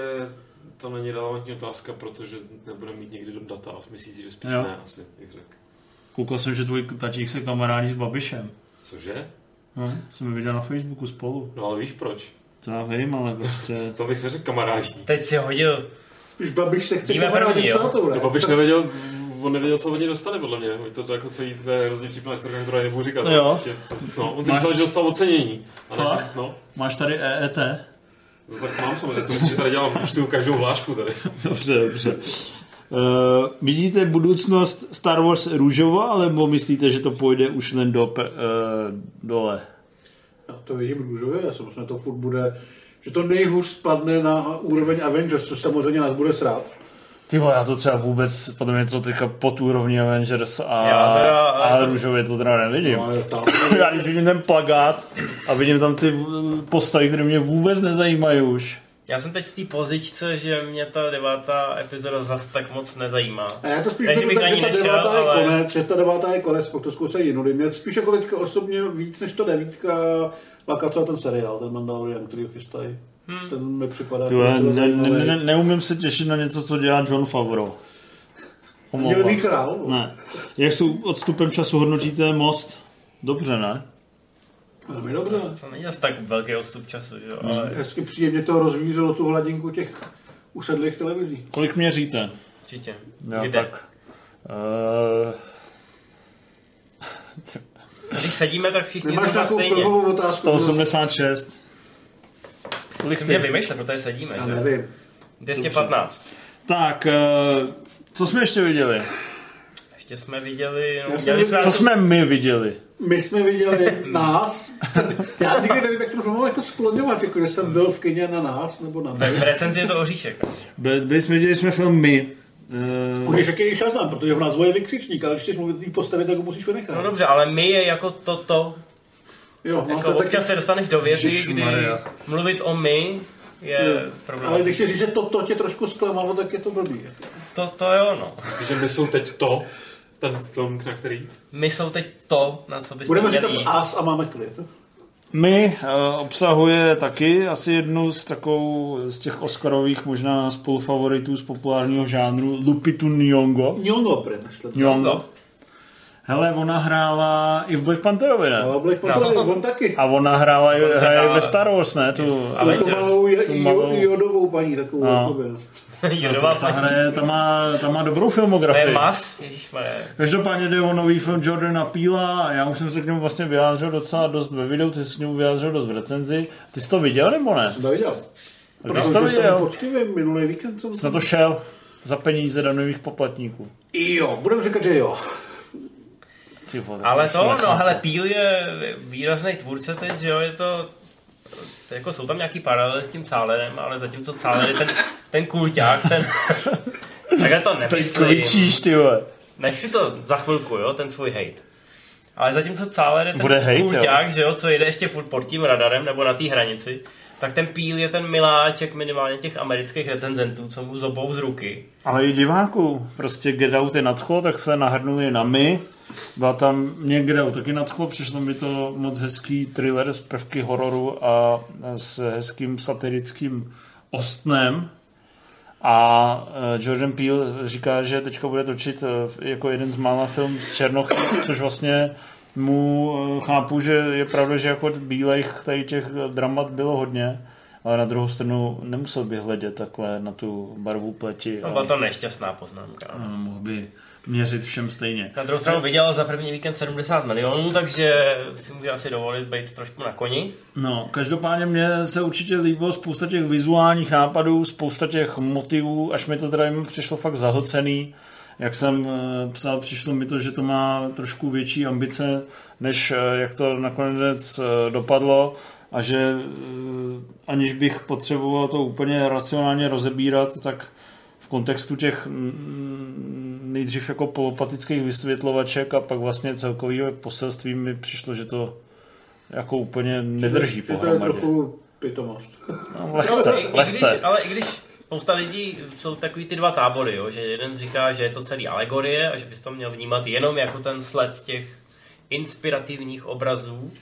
to není relevantní otázka, protože nebudeme mít někdy do data. Myslí si, že spíš Jo. ne, asi, jak řekl. Koukal jsem, že tvůj tačík se kamarádí s Babišem. Cože? No, jsem je viděl na Facebooku spolu. No ale víš proč? To já vím, ale prostě... To bych se řekl kamarádí. Teď si hodil. Spíš Babiš se chce kamarádit s tátou, ne? No, Babiš nevěděl, on nevěděl, co od něj dostane, podle mě. To, to jako celý, to je hrozně vtipná historka, kterou já nebudu říkat. No ale jo. Prostě, no, on si Máš- myslel, že dostal ocenění. A ne, Fakt? no, Máš tady EET? No, tak mám samozřejmě, to tady dělám už tu každou hlášku tady. Dobře, dobře. Uh, vidíte budoucnost Star Wars růžovo, alebo myslíte, že to půjde už len do, uh, dole? Já to vidím růžově, já si myslím, že to furt bude, že to nejhůř spadne na úroveň Avengers, což samozřejmě nás bude srát. Ty vole, já to třeba vůbec, podle mě to teďka pod úrovní Avengers a, Já teda- a růžově to teda nevidím. No, tam, Já když vidím ten plagát a vidím tam ty postavy, které mě vůbec nezajímají už. Já jsem teď v té pozičce, že mě ta devátá epizoda zas tak moc nezajímá. a já to spíš Takže bych tak, ani že ta nešel, devátá je ale... konec, že ta devátá je konec, pak to zkusí jinudy. Mě spíš jako teďka osobně víc než to devítka třeba ten seriál, ten Mandalorian, který ho chystají. Hmm. Ten mi připadá Ty vole, jako ne, ne, ne, neumím se těšit na něco, co dělá John Favreau. Omlouvám Měl se. král? Ne. Jak jsou odstupem času hodnotíte most? Dobře, ne? Velmi dobře. To není asi tak velký odstup času, že jo? Ale Hezky příjemně to rozvířilo tu hladinku těch usedlých televizí. Kolik měříte? určitě. Já Kde? tak. Uh, Když sedíme, tak všichni Nemáš nějakou stejně. filmovou otázku? 186. Tě ty? vymýšlet, protože sedíme, Já že? nevím. 215. Tak, uh, co jsme ještě viděli? Ještě jsme viděli, no, Já viděli jsem- jsme... Co jsme my viděli? My jsme viděli nás. Já nikdy nevím, jak to filmu jako skloňovat, jako že jsem byl v kině na nás, nebo na Ve- V mě. recenzi je to oříšek. Byli byli jsme, viděli jsme film My. Uh, Můžeš jaký Shazam, protože v názvu je vykřičník, ale když chceš mluvit o té postavě, tak ho musíš vynechat. No dobře, ale my je jako toto. Jo, Jako to taky, občas se dostaneš do věty, kdy mluvit o my je problém. ale když chceš říct, že to, to tě trošku zklamalo, tak je to blbý. To, to jo, no. Myslíš, že my jsou teď to, ten film, na který jít? My jsou teď to, na co byste Budeme říkat jít. as a máme klid. My uh, obsahuje taky asi jednu z takovou z těch Oscarových možná spolufavoritů z populárního žánru Lupitu Nyong'o. Nyong'o. Nyong'o. Hele, ona hrála i v Black Pantherovi, ne? Ale Black Panther, No. on taky. A ona hrála i hraje hrála- ve Star Wars, ne? Tu, Ale to malou je- tu malou- jo- jodovou paní, takovou. No. jakoby, no. Jodová ta, paní. hraje, ta, má, ta má dobrou To filmografii. je mas. Každopádně jde o nový film Jordana Peela a já už jsem se k němu vlastně vyjádřil docela dost ve videu, ty jsi k němu vyjádřil dost v recenzi. Ty jsi to viděl nebo ne? Jsem to viděl. Když jsi to jsem viděl, poctivě minulý víkend jsem... jsi na to šel za peníze danových poplatníků. Jo, budeme říkat, že jo. Vole, Ale to, nechápu. no hele, Peel je výrazný tvůrce teď, že jo, je to jako jsou tam nějaký paralely s tím Cálerem, ale zatímco Cáler je ten, ten kulťák, ten... Takhle to nemyslím. kvičíš, ty vole. Nech si to za chvilku, jo, ten svůj hate. Ale zatímco Cáler je ten Bude hate, kulťák, že jo, co jede ještě furt pod tím radarem nebo na té hranici, tak ten Peel je ten miláček minimálně těch amerických recenzentů, co mu zobou z ruky. Ale i diváků. Prostě Get Out je nadchlo, tak se nahrnuli na my. Byla tam mě Get Out taky nadchlo, přišlo mi to moc hezký thriller s prvky hororu a s hezkým satirickým ostnem. A eh, Jordan Peele říká, že teďka bude točit eh, jako jeden z mála film z Černochy, což vlastně mu eh, chápu, že je pravda, že jako bílejch tady těch dramat bylo hodně, ale na druhou stranu nemusel by hledět takhle na tu barvu pleti. No, byla to nešťastná poznámka. no. mohl by měřit všem stejně. Na druhou stranu vydělal za první víkend 70 milionů, takže si může asi dovolit být trošku na koni. No, každopádně mně se určitě líbilo spousta těch vizuálních nápadů, spousta těch motivů, až mi to teda jim přišlo fakt zahlcený. Jak jsem eh, psal, přišlo mi to, že to má trošku větší ambice, než eh, jak to nakonec eh, dopadlo a že aniž bych potřeboval to úplně racionálně rozebírat, tak v kontextu těch mm, nejdřív jako polopatických vysvětlovaček a pak vlastně celkového poselství mi přišlo, že to jako úplně nedrží Že to je pohromadě. trochu pitomost. No, lehce, No, i- i když, lehce. ale i když spousta lidí jsou takový ty dva tábory, jo, že jeden říká, že je to celý alegorie a že bys to měl vnímat jenom jako ten sled těch inspirativních obrazů.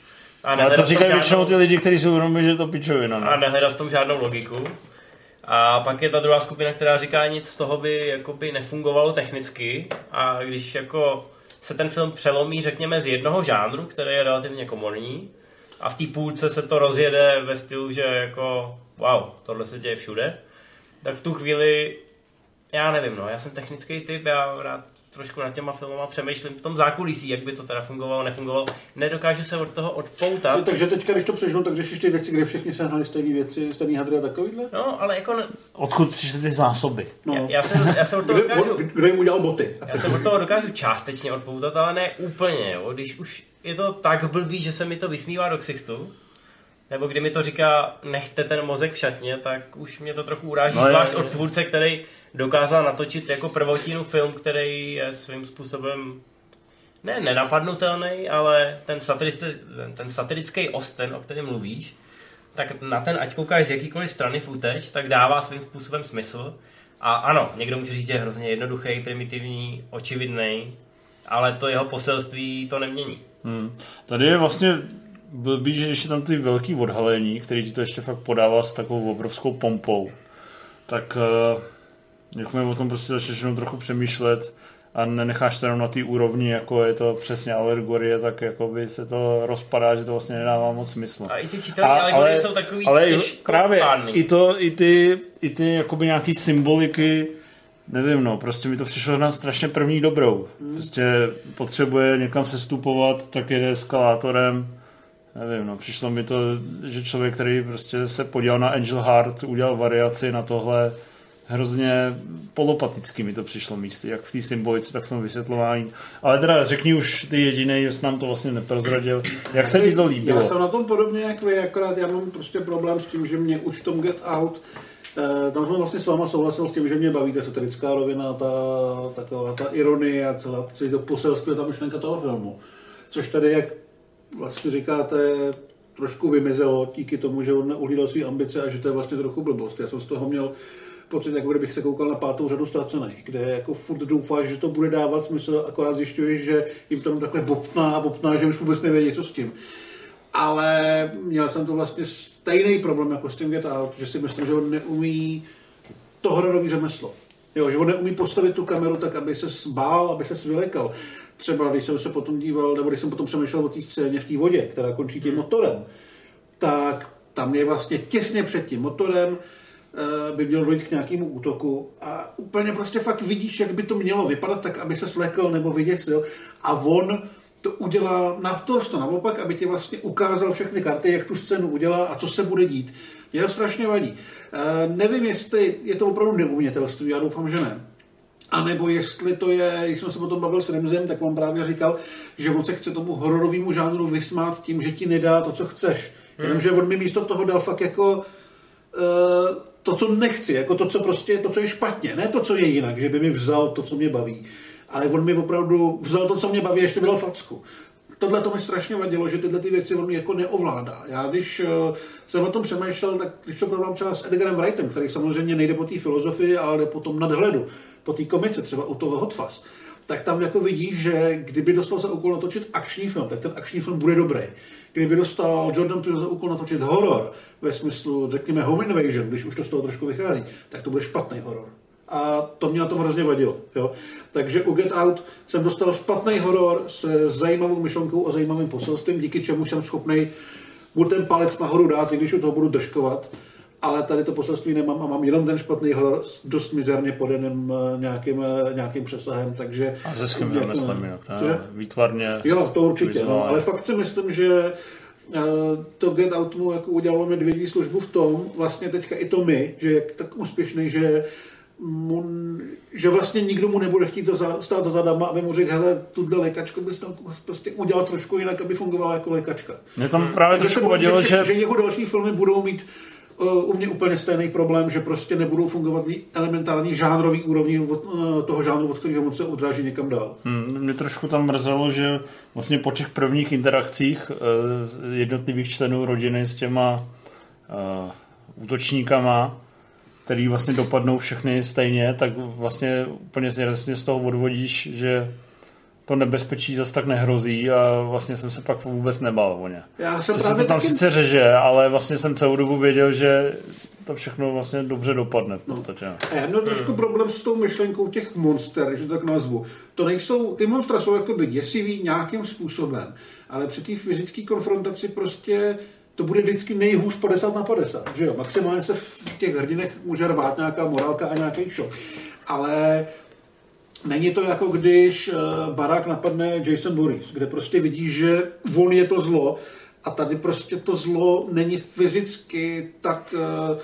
Ale nehledat to říkají žádnou- většinou ty lidi, kteří jsou uvědomí, že to pičovina. a No. nehledat v tom žádnou logiku. A pak je ta druhá skupina, která říká, nic z toho by jakoby nefungovalo technicky a když jako se ten film přelomí, řekněme, z jednoho žánru, který je relativně komorní a v té půlce se to rozjede ve stylu, že jako wow, tohle se děje všude, tak v tu chvíli já nevím, no, já jsem technický typ, já rád trošku nad těma filmama přemýšlím v tom zákulisí, jak by to teda fungovalo, nefungovalo. Nedokážu se od toho odpoutat. No, takže teďka, když to přežnu, tak řešíš ty věci, kde všichni sehnali stejné věci, stejný hadry a takovýhle? No, ale jako... ne- Odkud přišly ty zásoby? No. Já, já, jsem, já jsem od toho Kdo, dokážu... kdo, kdo jim udělal boty? Já se od toho dokážu částečně odpoutat, ale ne úplně. Jo. Když už je to tak blbý, že se mi to vysmívá do ksichtu, nebo kdy mi to říká, nechte ten mozek v šatně, tak už mě to trochu uráží, No, je- zvlášť je- od tvůrce, který dokázal natočit jako prvotinu film, který je svým způsobem ne nenapadnutelný, ale ten, satirický, ten satirický osten, o kterém mluvíš, tak na ten, ať koukáš z jakýkoliv strany footage, tak dává svým způsobem smysl. A ano, někdo může říct, že je hrozně jednoduchý, primitivní, očividný, ale to jeho poselství to nemění. Hmm. Tady je vlastně blbý, že ještě tam ty velký odhalení, který ti to ještě fakt podává s takovou obrovskou pompou, tak uh, jakmile o tom prostě začneš jenom trochu přemýšlet a nenecháš to jenom na té úrovni, jako je to přesně alegorie, tak jako by se to rozpadá, že to vlastně nedává moc smysl. A i ty čitelné alegorie jsou takový ale právě i, to, i ty, i ty jakoby nějaký symboliky, nevím no, prostě mi to přišlo na strašně první dobrou. Prostě potřebuje někam sestupovat, tak jede eskalátorem, nevím no, přišlo mi to, že člověk, který prostě se podíval na Angel Heart, udělal variaci na tohle, hrozně polopaticky mi to přišlo místy, jak v té symbolice, tak v tom vysvětlování. Ale teda řekni už ty jediný, jsi nám to vlastně neprozradil. Jak se ti to líbilo? Já jsem na tom podobně jak vy, akorát já mám prostě problém s tím, že mě už v tom Get Out eh, tam jsem vlastně s váma souhlasil s tím, že mě baví ta satirická rovina, ta, taková ta ironie a celá, celé to poselství, ta myšlenka toho filmu. Což tady, jak vlastně říkáte, trošku vymizelo díky tomu, že on neuhlídal své ambice a že to je vlastně trochu blbost. Já jsem z toho měl pocit, jako kdybych se koukal na pátou řadu ztracených, kde jako furt doufáš, že to bude dávat smysl, akorát zjišťuješ, že jim tam takhle bobtná a bobtná, že už vůbec nevědí, co s tím. Ale měl jsem to vlastně stejný problém jako s tím Get Out, že si myslím, že on neumí to hororový řemeslo. Jo, že on neumí postavit tu kameru tak, aby se sbál, aby se svylekal. Třeba když jsem se potom díval, nebo když jsem potom přemýšlel o té scéně v té vodě, která končí tím motorem, tak tam je vlastně těsně před tím motorem eh, by mělo dojít k nějakému útoku a úplně prostě fakt vidíš, jak by to mělo vypadat tak, aby se slekl nebo vyděsil a on to udělá naprosto naopak, aby ti vlastně ukázal všechny karty, jak tu scénu udělá a co se bude dít. Mě to strašně vadí. E, nevím, jestli je to opravdu neumětelství, já doufám, že ne. A nebo jestli to je, když jsme se o tom bavil s Remzem, tak on právě říkal, že on se chce tomu hororovému žánru vysmát tím, že ti nedá to, co chceš. Hmm. Jenomže on mi místo toho dal fakt jako eh, to, co nechci, jako to, co prostě, to, co je špatně, ne to, co je jinak, že by mi vzal to, co mě baví. Ale on mi opravdu vzal to, co mě baví, ještě mi dal facku. Tohle to mi strašně vadilo, že tyhle ty věci on mi jako neovládá. Já když uh, jsem o tom přemýšlel, tak když to porovnám třeba s Edgarem Wrightem, který samozřejmě nejde po té filozofii, ale jde po tom nadhledu, po té komice, třeba u toho Hot Fuzz, tak tam jako vidíš, že kdyby dostal za úkol natočit akční film, tak ten akční film bude dobrý. Kdyby dostal Jordan Peele za úkol natočit horor, ve smyslu, řekněme, home invasion, když už to z toho trošku vychází, tak to bude špatný horor. A to mě na tom hrozně vadilo. Jo? Takže u Get Out jsem dostal špatný horor se zajímavou myšlenkou a zajímavým poselstvím, díky čemu jsem schopný budu ten palec nahoru dát, i když u toho budu držkovat, ale tady to poselství nemám a mám jenom ten špatný horor s dost mizerně podaným eh, nějakým, eh, nějakým přesahem, takže... A ne? Cože? Výtvarně. Jo, to určitě, no, ale fakt si myslím, že eh, to Get Out mu jako udělalo medvědí službu v tom, vlastně teďka i to my, že je tak úspěšný, že mu, že vlastně nikdo mu nebude chtít to za, stát za zadama, aby mu řekl, hele, tuhle lékačku bys tam prostě udělal trošku jinak, aby fungovala jako lékačka. Mě tam právě Takže trošku vadilo, že, že... že jeho další filmy budou mít uh, u mě úplně stejný problém, že prostě nebudou fungovat ní elementární žánrový úrovni od, uh, toho žánru, od kterého on se odráží někam dál. Hmm, mě trošku tam mrzelo, že vlastně po těch prvních interakcích eh, jednotlivých členů rodiny s těma eh, útočníkama, který vlastně dopadnou všechny stejně, tak vlastně úplně jasně z toho odvodíš, že to nebezpečí zas tak nehrozí a vlastně jsem se pak vůbec nebal o ně. Já jsem že se právě to tam taky- sice řeže, ale vlastně jsem celou dobu věděl, že to všechno vlastně dobře dopadne v podstatě. A já měl trošku problém s tou myšlenkou těch monster, že to tak nazvu. To nejsou, ty monstra jsou jakoby děsivý nějakým způsobem, ale při té fyzické konfrontaci prostě to bude vždycky nejhůř 50 na 50, že jo? Maximálně se v těch hrdinech může rvát nějaká morálka a nějaký šok. Ale Není to jako když eh, barák napadne Jason Voorhees, kde prostě vidíš, že on je to zlo a tady prostě to zlo není fyzicky tak, eh,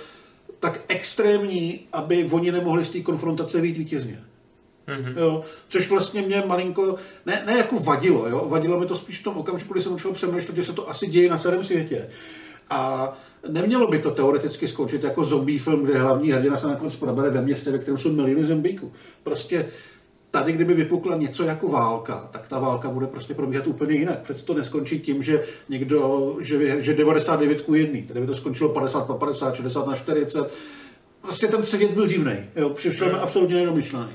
tak extrémní, aby oni nemohli z té konfrontace vyjít vítězně. Mhm. Jo, což vlastně mě malinko, ne, ne jako vadilo, jo, vadilo mi to spíš v tom okamžiku, kdy jsem začal přemýšlet, že se to asi děje na celém světě. A nemělo by to teoreticky skončit jako zombie film, kde hlavní hrdina se nakonec probere ve městě, ve kterém jsou miliony zombíků. Prostě tady, kdyby vypukla něco jako válka, tak ta válka bude prostě probíhat úplně jinak. Přece to neskončí tím, že někdo, že, že 99 ku 1, tady by to skončilo 50 na 50, 60 na 40. Vlastně ten svět byl divný, jo, přišel mi absolutně nedomyšlený.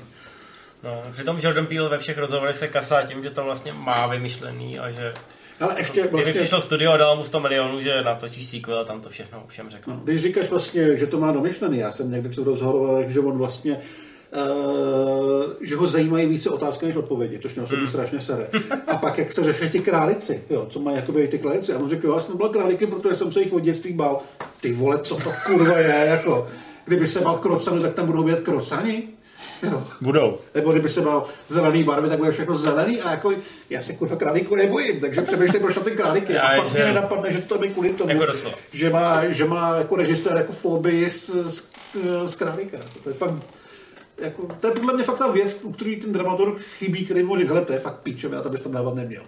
No, přitom Jordan Peele ve všech rozhovorech se kasá tím, že to vlastně má vymyšlený a že Ale ještě Kdyby vlastně- přišlo studio a dalo mu 100 milionů, že natočí sequel a tam to všechno všem řeknu. No, když říkáš vlastně, že to má domyšlený, já jsem někde četl v rozhovorech, že on vlastně Uh, že ho zajímají více otázky než odpovědi, což mě osobně Hmm. strašně sere. A pak, jak se řeší ty králici, jo, co mají jakoby ty králici. A on řekl, jo, já jsem byl králíkem, protože jsem se jich od dětství bál. Ty vole, co to kurva je, jako. Kdyby se bál krocany, tak tam budou být krocani. Jo. Budou. Nebo kdyby se bál zelený barvy, tak bude všechno zelený a jako já se kurva králíku nebojím, takže přemýšlej, proč tam ten králík je. A Já, fakt že- mě nenapadne, že to je kvůli tomu, Jako doslova. že má, že má jako režisér jako fobii z, z, z králíka. To je fakt jako, to je podle mě fakt ta věc, u který ten dramaturg chybí, který mu řekl, hele, to je fakt píčové, a to bys tam dávat neměl.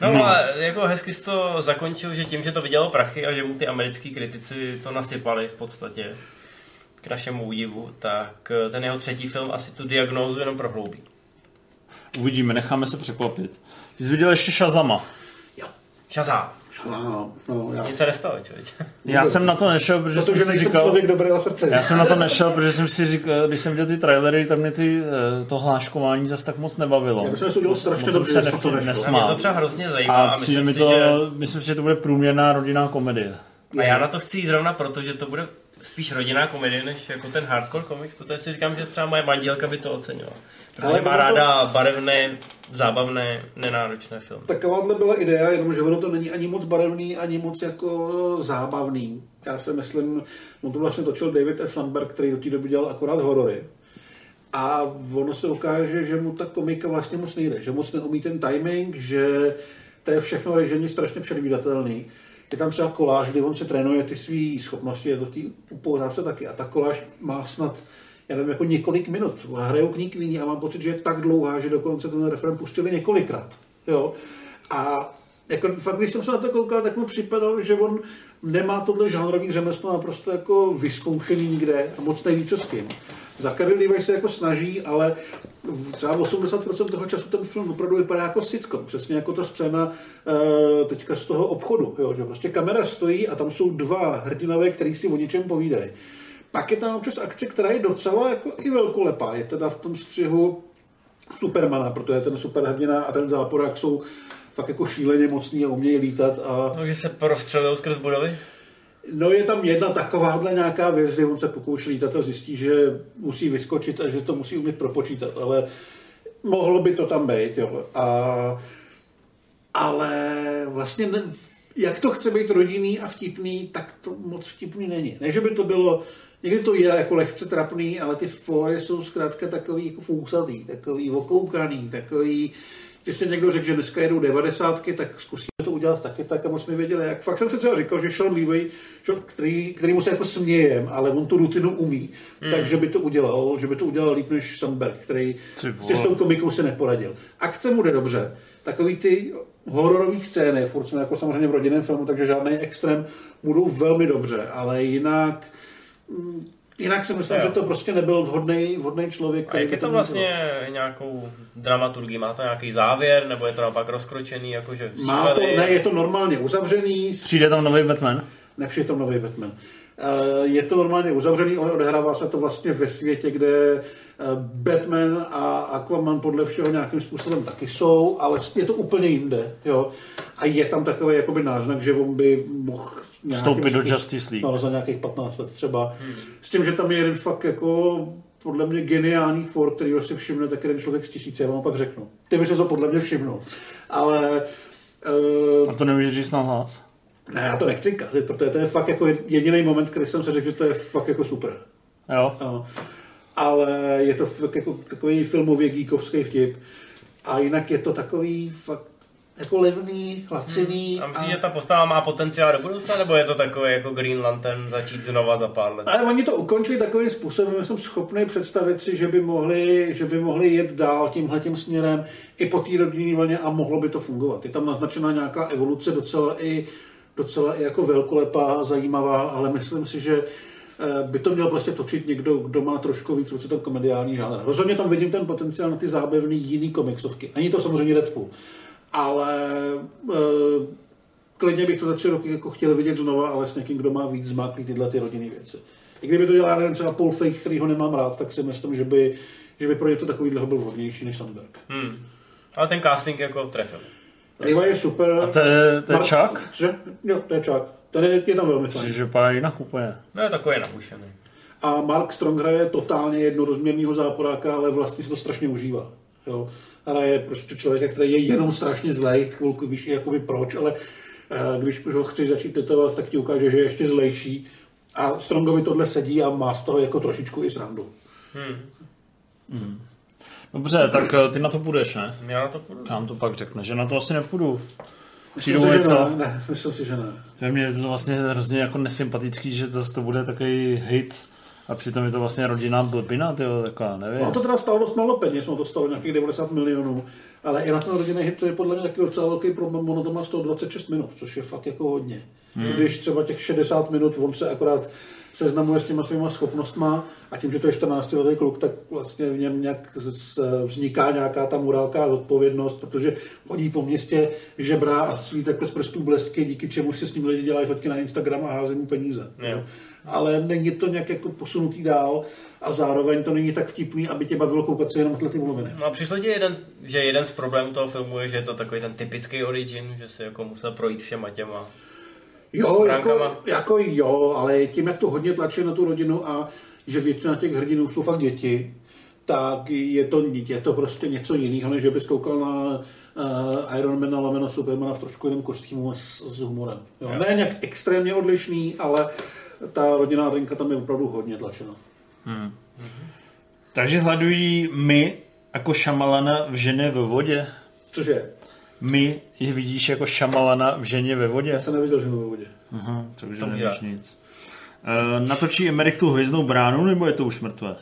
No, ale jako hezky jsi to zakončil, že tím, že to vydělalo prachy a že mu ty americký kritici to nasypali v podstatě k našemu údivu, tak eh, ten jeho třetí film asi tu diagnózu jenom prohloubí. Uvidíme, necháme se překvapit. Ty jsi viděl ještě Shazama. Shazam. No, no, já, Nic se nestalo, člověče. Já jsem na to nešel, protože, Protože jsem si říkal... člověk dobrého srdce. Já jsem na to nešel, protože jsem si říkal, když jsem viděl ty trailery, tak mě ty, eh, to hláškování zase tak moc nebavilo. Já myslím, že to udělal strašně jsem dobře, se že jsem to nesmál. Mě to třeba hrozně zajímá A a myslím si, to, že- myslím si, že to bude průměrná rodinná komedie. A já na to chci jít zrovna proto, že to bude spíš rodinná komedie, než jako ten hardcore komiks, protože si říkám, že třeba moje manželka by to ocenila. Protože Ale má ono to- ráda barevné, zábavné, nenáročné filmy. Takováhle byla idea, jenomže ono to není ani moc barevný, ani moc jako zábavný. Já si myslím, on to vlastně točil David F. Sandberg, který do té doby dělal akorát horory. A ono se ukáže, že mu ta komika vlastně moc nejde, že moc neumí ten timing, že to je všechno režení strašně předvídatelný. Je tam třeba koláž, kdy on se trénuje ty své schopnosti, je to v té upoutávce taky. A ta koláž má snad, já nevím, jako několik minut. Hrajou k ní k víni a mám pocit, že je tak dlouhá, že dokonce ten referen pustili několikrát. Jo? A jako, fakt, když jsem se na to koukal, tak mi připadalo, že on nemá tohle žánrový řemeslo naprosto jako vyzkoušený nikde a moc neví, co s tím. Levi se jako snaží, ale třeba 80% toho času ten film opravdu vypadá jako sitcom. Přesně jako ta scéna eh, teďka z toho obchodu. Jo, že prostě kamera stojí a tam jsou dva hrdinové, který si o něčem povídají. Pak je tam občas akce, která je docela jako i velkolepá. Je teda v tom střihu Supermana, protože ten superhrdina a ten záporák jsou fakt jako šíleně mocný a umějí lítat. A... No, že se prostřelují skrz budovy? No je tam jedna takováhle nějaká věc, kdy on se pokouší lítat a zjistí, že musí vyskočit a že to musí umět propočítat, ale mohlo by to tam být, jo. A, ale vlastně ne, jak to chce být rodinný a vtipný, tak to moc vtipný není. Ne, že by to bylo, někdy to je jako lehce trapný, ale ty fóry jsou zkrátka takový jako fousatý, takový okoukaný, takový že si někdo řekl, že dneska jedou devadesátky, tak zkusíme to udělat taky tak a moc nevěděli jak. Fakt jsem si třeba říkal, že Sean Levy, který, který mu se jako smějem, ale on tu rutinu umí, Hmm. takže by to udělal, že by to udělal líp než Sandberg, který s tou komikou se neporadil. Akce mu jde dobře. Takový ty hororový scény, furt jsme jako samozřejmě v rodinném filmu, takže žádný extrém, budou velmi dobře, ale jinak mm, Jinak si myslím, Jo. že to prostě nebyl vhodný, vhodný člověk. A který jak by je to měl vlastně nějakou dramaturgii? Má to nějaký závěr, nebo je to naopak rozkročený, jakože Má to, ne, je to normálně uzavřený. Přijde tam nový Batman? Nepřijde tam nový Batman. Eh, Je to normálně uzavřený, ale odehrává se to vlastně ve světě, kde eh, Batman a Aquaman podle všeho nějakým způsobem taky jsou, ale je to úplně jinde. Jo? A je tam takový jakoby náznak, že on by mohl Vstoupit do Justice League. No, za nějakých 15 let třeba. S tím, že tam je jeden fakt jako podle mě geniální tvor, který si všimne tak jeden člověk z tisíce, já vám pak řeknu. Ty by se to podle mě všimnul. Ale uh, A to nemůžeš říct na hlas? ne, já to nechci kazit, protože to je fakt jako jediný moment, který jsem se řekl, že to je fakt jako super. Jo. No. Ale je to fakt jako takový filmově geekovský vtip. A jinak je to takový fakt jako levný, laciný. A myslíš, že ta postava má potenciál do budoucna, nebo je to takový jako Green Lantern začít znova za pár let? Ale oni to ukončili takovým způsobem, že jsem schopný představit si, že by mohli, že by mohli jet dál tímhle tím směrem i po té rodinné vlně a mohlo by to fungovat. Je tam naznačená nějaká evoluce docela i, docela i jako velkolepá, zajímavá, ale myslím si, že eh, by to měl prostě točit někdo, kdo má trošku víc ruce ten komediální žánr. Rozhodně tam vidím ten potenciál na ty zábavné jiný komiksovky. Není to samozřejmě Deadpool, ale eh, klidně bych to za tři roky jako chtěl vidět znova, ale s někým, kdo má víc zmáklý tyhle ty rodinné věci. I kdyby to dělal já nevím, třeba Paul Fake, který ho nemám rád, tak si myslím, že by, že by pro něco takového byl vhodnější než Sandberg. Hmm. Ale ten casting jako trefil. Levi je super. A to je, to je Mark- Chuck? Že? Jo, to je Chuck. Ten je, je tam velmi fajn. Myslím, že vypadá jinak úplně. No je takový napušený. A Mark Strong hraje totálně jednorozměrného záporáka, ale vlastně se to strašně užívá. Jo. Hraje prostě člověka, který je jenom strašně zlej, chvilku víš jakoby proč, ale eh, když už ho chceš začít tetovat, tak ti ukáže, že je ještě zlejší. A Strongovi tohle sedí a má z toho jako trošičku i srandu. Hmm. Hmm. Dobře, tak eh, ty na to půjdeš, ne? Já na to půjdu. Nám to pak řekne, že na to asi nepůjdu. Myslím Přijdu si, že něco. ne, ne, myslím si, že ne. To je mě to vlastně hrozně jako nesympatický, že zase to bude takový hit a přitom je to vlastně rodinná blbina, tyjo, taková, nevím. No to teda stálo dost málo peněz, no to stalo nějakých 90 milionů, ale i na ten rodinný hit to je podle mě taky docela velký problém, ono to má 126 minut, což je fakt jako hodně. Hmm. Když třeba těch 60 minut on se akorát seznamuje s těma svýma schopnostma a tím, že to je 14 letý kluk, tak vlastně v něm nějak vzniká nějaká ta morálka a odpovědnost, protože chodí po městě, žebrá a střílí takhle z prstů blesky, díky čemu si s ním lidi dělají fotky na Instagram a hází mu peníze. Jo. Ale není to nějak jako posunutý dál a zároveň to není tak vtipný, aby tě bavilo koukat se jenom tyhle ty mluviny. No a přišlo ti jeden, že jeden z problémů toho filmu je, že je to takový ten typický origin, že si jako musel projít všema těma Jo, jako, bránkama. jako jo, ale tím, jak to hodně tlačí na tu rodinu a že většina těch hrdinů jsou fakt děti, tak je to, je to prostě něco jiného, než že bys koukal na uh, Ironmana lomeno Supermana v trošku jiném kostýmu s, s humorem. Jo. Jo. Ne nějak extrémně odlišný, ale ta rodinná drinka tam je opravdu hodně tlačena. Hmm. Takže hladují my jako šamalana v ženě ve vodě? Cože? My je vidíš jako šamalana v ženě ve vodě? Já jsem neviděl ženu ve vodě. Aha, to už nevíš nic. Uh, natočí Emerich tu hvězdnou bránu, nebo je to už mrtvé?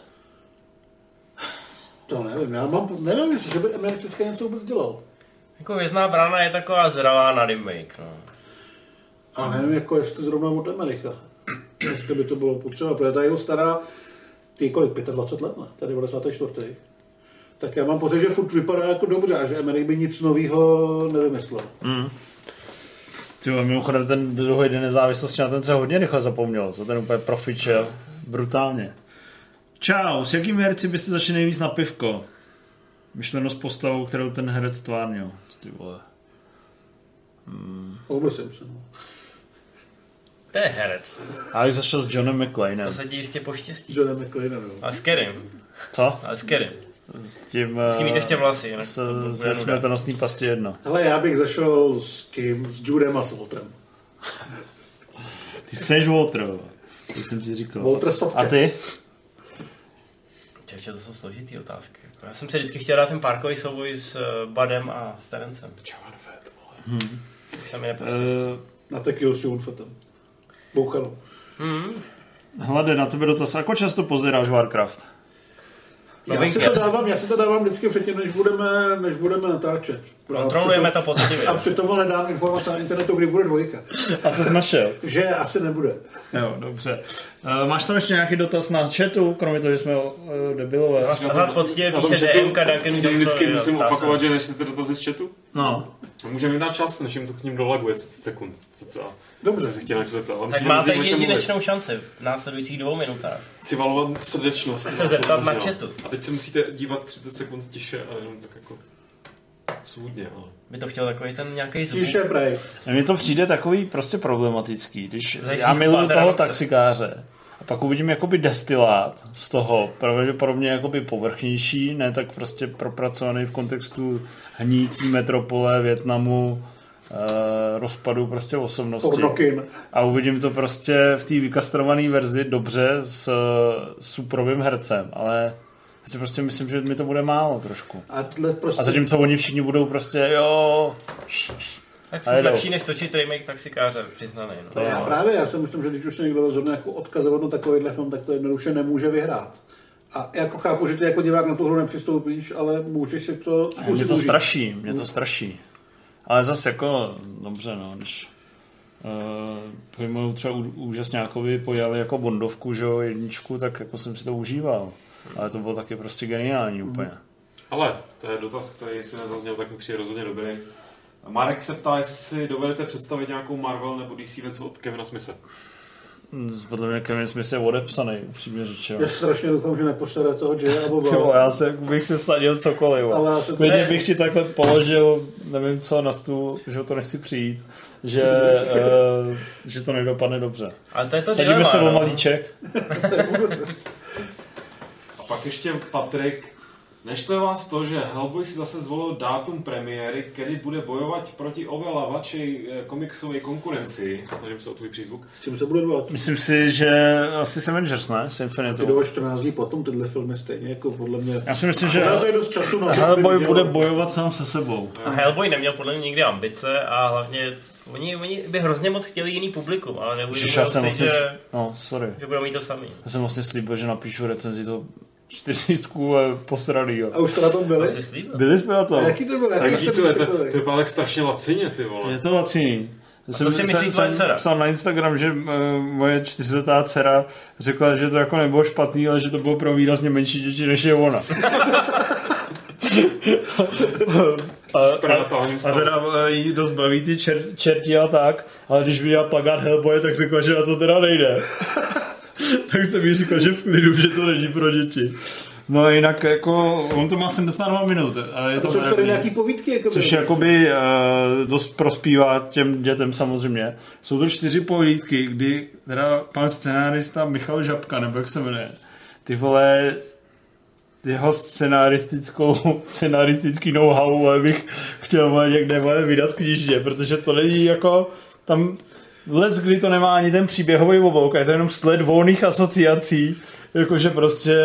To nevím, já mám, nevím, jestli že by Emerich teďka něco vůbec dělal. Jako vězná brána je taková zralá na remake, no. A nevím, jako jestli zrovna od Amerika. jestli by to bylo potřeba, protože ta jeho stará, ty kolik, 25 let, ne? To je 94. Tak já mám pocit, že furt vypadá jako dobře a že Amerik by nic nového nevymyslel. Mm. Ty jo, mimochodem ten druhý den nezávislosti na ten se hodně rychle zapomněl, co ten úplně profičel, brutálně. Čau, s jakými herci byste zašli nejvíc na pivko? Myšleno s postavou, kterou ten herec stvárnil. Ty vole. Hmm. Homer Simpson. To je herec. A bych zašel s Johnem McClanem. To se ti jistě poštěstí. Johnem McClanem, jo. A s Kerem. Co? A s Kerem. S tím... Musí mít eh, ještě vlasy, jinak S, to bude se nuda. smrtonosný pastě jedno. Hele, já bych zašel s tím, s Judem a s Walterem. Ty seš Walter. To jsem ti říkal. Walter Sobčak. A ty? Čeče, to jsou složitý otázky. Jako Já jsem si vždycky chtěl dát ten parkový souboj s eh, Badem a s Terencem. Hmm. Se mi neprostě. Na tekilu s Junfatem. Bouchalo. Hmm. Hlade, na tebe dotaz. Ako často pozděráš Warcraft? Já si to dávám, já si to dávám vždycky předtím, než budeme, než budeme natáčet. Kontrolujeme přitom- to poctivě. A přitom hledám informace na internetu, kdy bude dvojka. A co jsi našel? Že asi nebude. Jo, dobře. Uh, máš tam ještě nějaký dotaz na chatu, kromě toho, že jsme uh, debilové? Máš poctivě Na tom píše DMK Duncan vždycky musím se. opakovat, že nečtete dotazy z chatu? No. Můžeme jim dát čas, než jim to k ním dolaguje 30 sekund. cca. Dobře. Jsem se chtěl něco zeptat. ale Tak máte můžeme jedinečnou šanci v následujících dvou minutách. Chci valovat srdečnost. Se na to zeptat na chatu. A teď se musíte dívat 30 sekund tiše a jenom tak jako svůdně, ale... By to chtěl takový ten nějaký zvuk. Tiše, prej. A mně to přijde takový prostě problematický, když Zajistí já miluju toho taxikáře a pak uvidím jakoby destilát z toho, pravděpodobně jakoby povrchnější, ne tak prostě propracovaný v kontextu hnící metropole Větnamu, eh, rozpadu prostě osobnosti. A uvidím to prostě v té vykastrované verzi dobře s eh, suprovým hercem, ale já si prostě myslím, že mi to bude málo trošku. A, prostě... A zatímco oni všichni budou prostě, jo, Tak jedou. lepší než točit remake taxikáře, přiznaný. No. To já právě, já si myslím, že když už se někdo rozhodne jako odkazovat na takovýhle film, tak to jednoduše nemůže vyhrát. A jako chápu, že ty jako divák na tu hru nepřistoupíš, ale můžeš si to Mě zkusit to užít. straší, mě to straší. Ale zase jako, dobře no, když uh, třeba ú- úžasňákovi pojali jako Bondovku, že jo, jedničku, tak jako jsem si to užíval. Ale to bylo taky prostě geniální úplně. Ale to je dotaz, který si nezazněl, tak mi přijde rozhodně dobrý. Marek se ptá, jestli si dovedete představit nějakou Marvel nebo DC věc od Kevina Smise. Mm, Podle mě Kevin Smith je odepsaný, upřímně řečeno. Já strašně doufám, že neposere toho Jaya Boba. vole, já se, bych si sadil cokoliv. Ale já se- Klidně bych ti takhle položil, nevím co, na stůl, že o to nechci přijít, že, uh, že to nedopadne dobře. Ale to je to Sadíme dilema, se o no. malíček. Pak ještě Patrik. Neštve vás to, že Hellboy si zase zvolil dátum premiéry, kdy bude bojovat proti oveľa vačej eh, komiksové konkurenci. Snažím se o tvůj přízvuk. S čím se bude dvat? Myslím si, že asi Avengers, ne? S Ty Infinitou. jdou 14 dní potom tyhle filmy stejně, jako podle mě. Já si myslím, že to je dost času na to, Hellboy bude bojovat sám se sebou. A Hellboy neměl podle mě nikdy ambice a hlavně oni, oni by hrozně moc chtěli jiný publikum, ale já si, jsem vlastně, že, no, sorry. že budou mít to samý. Já jsem vlastně slíbil, že napíšu recenzi toho čtyřlístku a posradýho. A už to na tom byli? Byli jsme na tom. A jaký to byl? Jaký Jaký jste to je? To, to vypadá tak strašně lacině, ty vole. Je to laciný. A co si myslí jsem dcera? psal na Instagram, že uh, moje čtyřletá dcera řekla, že to jako nebylo špatný, ale že to bylo pro výrazně menší děti, než je ona. a, a, a teda eh, jí dost baví ty čer, čerti a tak, ale když viděla plagát Hellboy, tak řekla, že na to teda nejde. tak jsem jí říkal, že v klidu, že to není pro děti. No a jinak jako, on to má 72 minut. A je A to to jsou tady nějaký povídky, jako Což jakoby uh, dost prospívá těm dětem samozřejmě. Jsou to čtyři pohlídky, kdy teda pan scenárista Michal Žabka, nebo jak se jmenuje, ty vole, jeho scenaristickou, scenaristický know-how bych chtěl někde vydat knižně, protože to není jako tam let, kdy to nemá ani ten příběhový oblouk, je to jenom sled volných asociací, jakože prostě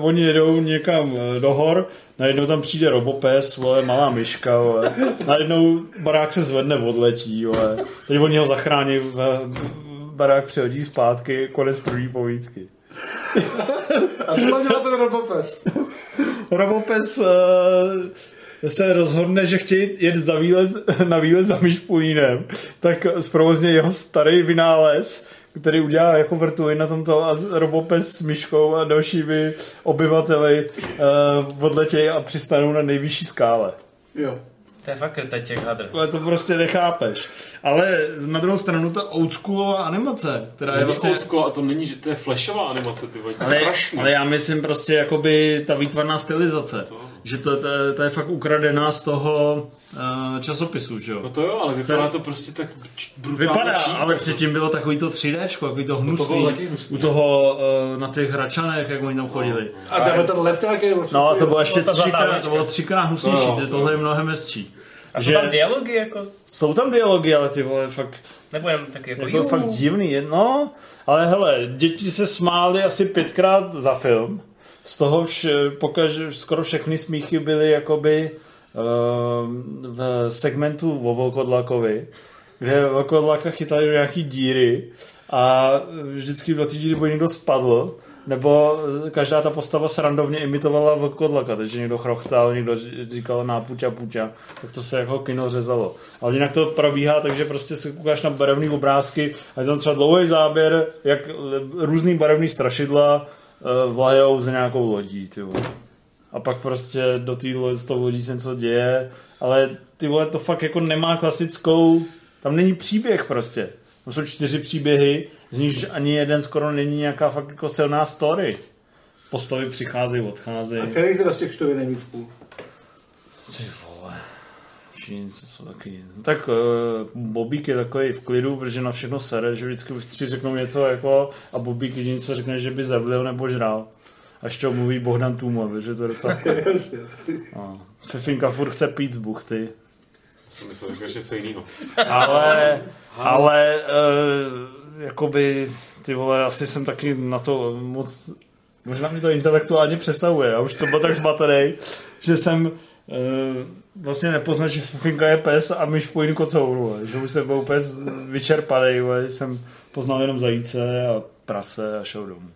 oni jedou někam eh, do hor, najednou tam přijde robopes, vole, malá myška, vole, najednou barák se zvedne, odletí, vole, teď oni ho zachrání, v- barák přihodí zpátky, konec první povídky. A co tam dělá ten Robopes? Robopes uh, se rozhodne, že chtějí jet za výlet, na výlet za myšpulínem, tak zprovozně jeho starý vynález, který udělá jako vrtuly na tomto a Robopes s myškou a dalšími obyvateli uh, odletějí a přistanou na nejvyšší skále. Jo. To je fakt krteček hadr. Ale to prostě nechápeš. Ale na druhou stranu ta oldschoolová animace, která To je vlastně... vlastně... a to není, že to je flashová animace, ty vole, to Ale, strašný. ale já myslím prostě jakoby ta výtvarná stylizace. Že to, to, to je fakt ukradená z toho uh, časopisu, že jo? No to jo, ale vypadá to prostě tak brutálně Vypadá, cheap, ale jako. předtím bylo takový to 3D, takový to hnusný. bylo taky hnusný. U toho, uh, na těch hračanech, jak oni tam chodili. A tam ten lev nějaký... No a to bylo ještě třikrát, to bylo třikrát hnusnější, No, no, no. tohle je mnohem hezčí. A jsou tam dialogy, jako, jsou tam dialogy, ale ty vole, fakt... nebo jen taky jako, Jako fakt divný, no. Ale hele, děti se smály asi pětkrát za film. Z toho vš, pokaž, skoro všechny smíchy byly jakoby uh, v segmentu o Volkodlakovi, kde Volkodlaka chytali nějaký díry a vždycky do té díry buď někdo spadl, nebo každá ta postava srandovně imitovala Vlkodlaka, takže někdo chrochtal, někdo říkal nápuťa puťa, tak to se jako kino řezalo. Ale jinak to probíhá, takže prostě se koukáš na barevné obrázky a je tam třeba dlouhý záběr, jak různý barevný strašidla vlajou za nějakou lodí, ty vole. A pak prostě do té z toho lodí se něco děje, ale ty vole to fakt jako nemá klasickou, tam není příběh prostě. To jsou čtyři příběhy, z nichž ani jeden skoro není nějaká fakt jako silná story. Postavy přicházejí, odcházejí. A který teda z těch čtyři nejvíc půl? Ty vole. Čínci jsou taky... No tak uh, Bobík je takový v klidu, protože na všechno sere, že vždycky tři řeknou něco jako a Bobík jediný co řekne, že by zavlil nebo žral. Až to mluví Bohdan Tůma, že to je docela... No. Fefinka furt chce pít z buchty. Jsem myslel, že ještě něco jiného. ale, ale uh, jakoby, ty vole, asi jsem taky na to moc, možná mi to intelektuálně přesahuje, já už jsem byl tak zmatený, že jsem uh, vlastně nepoznal, že Finka je pes a myš po jiný kocouru, že už jsem byl úplně vyčerpaný, jsem poznal jenom zajíce a prase a šel domů.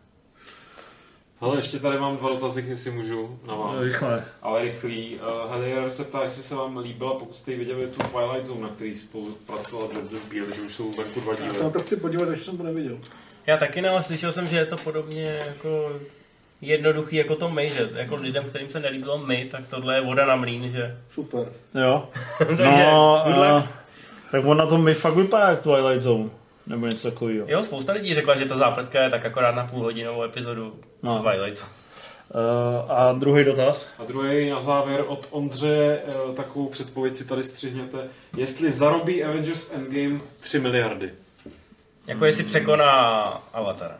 Ale ještě tady mám dva dotazy, jestli můžu na vás. Rychle. Ale rychlý. Uh, Helier se ptá, jestli se vám líbila, pokud jste viděli tu Twilight Zone, na který spolupracovala George Beale, že už jsou venku dva díly. Já se na to chci podívat, ještě jsem to neviděl. Já taky ne, ale slyšel jsem, že je to podobně jako jednoduchý jako to my, že jako lidem, kterým se nelíbilo my, tak tohle je voda na mlín, že? Super. Jo. Takže no, uh, tak on na tom mi fakt vypadá jak Twilight Zone. Nebo něco takového. Jo, spousta lidí řekla, že ta zápletka je tak akorát na půlhodinovou epizodu No. Twilight. Uh, a druhý dotaz? A druhý na závěr od Ondře, uh, takovou předpověď si tady střihněte. Jestli zarobí Avengers Endgame 3 miliardy. Jako jestli překoná Avatar.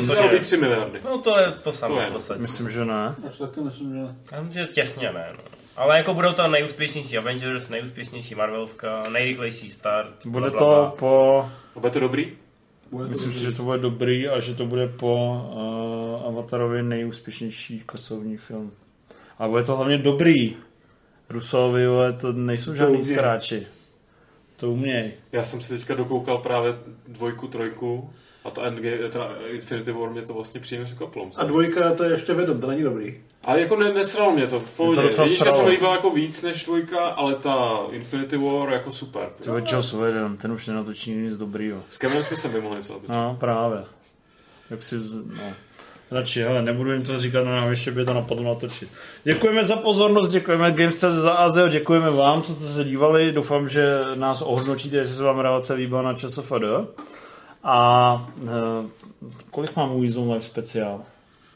Zarobí že- 3 miliardy. No to je to samé To je. v podstatě. Myslím, že ne. Až taky myslím, že ne. Já myslím, že těsně ne, no. Ale jako budou to nejúspěšnější Avengers, nejúspěšnější Marvelovka, nejrychlejší start. Bude bla, bla, bla. to po... A bude to dobrý? Myslím si, že to bude dobrý a že to bude po uh, Avatarovi nejúspěšnější kasovní film. A bude to hlavně dobrý. Rusovi, to nejsou žádný sráči. To uměj. Já jsem si teďka dokoukal právě dvojku, trojku a ta Endgame, teda Infinity War mě to vlastně příjemně překvapilo. A dvojka to je ještě vedom, to není dobrý. Ale jako ne, nesralo mě to v pohodě. Mě to docela Jednička se mi líbila jako víc než dvojka, ale ta Infinity War jako super. Ty vole, Joss Whedon, ten už nenatočí nic dobrýho. S Kevinem Smithem by mohli něco natočit. No, právě. Jak si, vz- no. Radši, hele, nebudu jim to říkat, no nám ještě by to napadlo natočit. Děkujeme za pozornost, děkujeme Games.cz za Azeo, děkujeme vám, co jste se dívali. Doufám, že nás ohodnotíte, jestli se vám relace líbila na ČSFD. A eh, kolik mám u Zone Live speciál?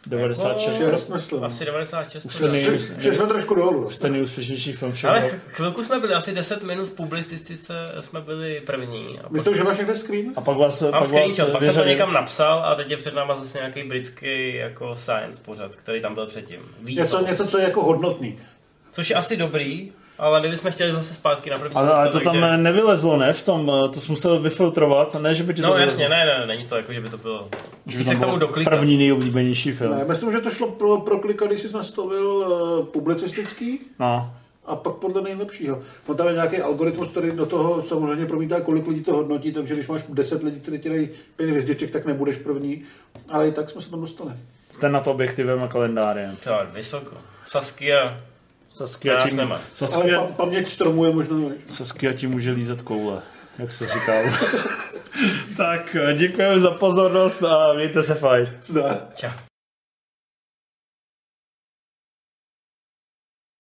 96? Šest, myslím. Asi 96. Už jste, nej, Že jsme trošku dolů. už jste nejúspěšnější film všeho. Ale ch- chvilku jsme byli, asi 10 minut v publicistice jsme byli první. A pak, Myslím, že máš někde screen? A pak vás, mám pak vás screenshot, pak jsem to někam napsal a teď je před náma zase nějaký britský jako science pořad, který tam byl předtím. Něco, něco, co je jako hodnotný. Což je asi dobrý, ale my bychom chtěli zase zpátky na první Ale, ale to tam takže... nevylezlo, ne? V tom, eh, to jsi musel vyfiltrovat, ne, že by ti to No vylezlo. jasně, ne, ne, není to jako, že by to bylo... Že by se k tomu doklikat. první nejoblíbenější film. Ne, myslím, že to šlo pro, pro klika, když jsi nastavil uh, publicistický No. a pak podle nejlepšího. No tam je nějaký algoritmus, který do toho samozřejmě promítá, kolik lidí to hodnotí, takže když máš 10 lidí, kteří ti dají 5 hvězdiček, tak nebudeš první. Ale i tak jsme se tam dostali. Jste na to objektivem a kalendářem. To je vysoko. Saskia, Saskia tím, nemá. Ale Saskia, pa, paměť stromu je možná. Saskia ti může lízat koule, jak se říká. tak, děkujeme za pozornost a mějte se fajn. Zdá. čau.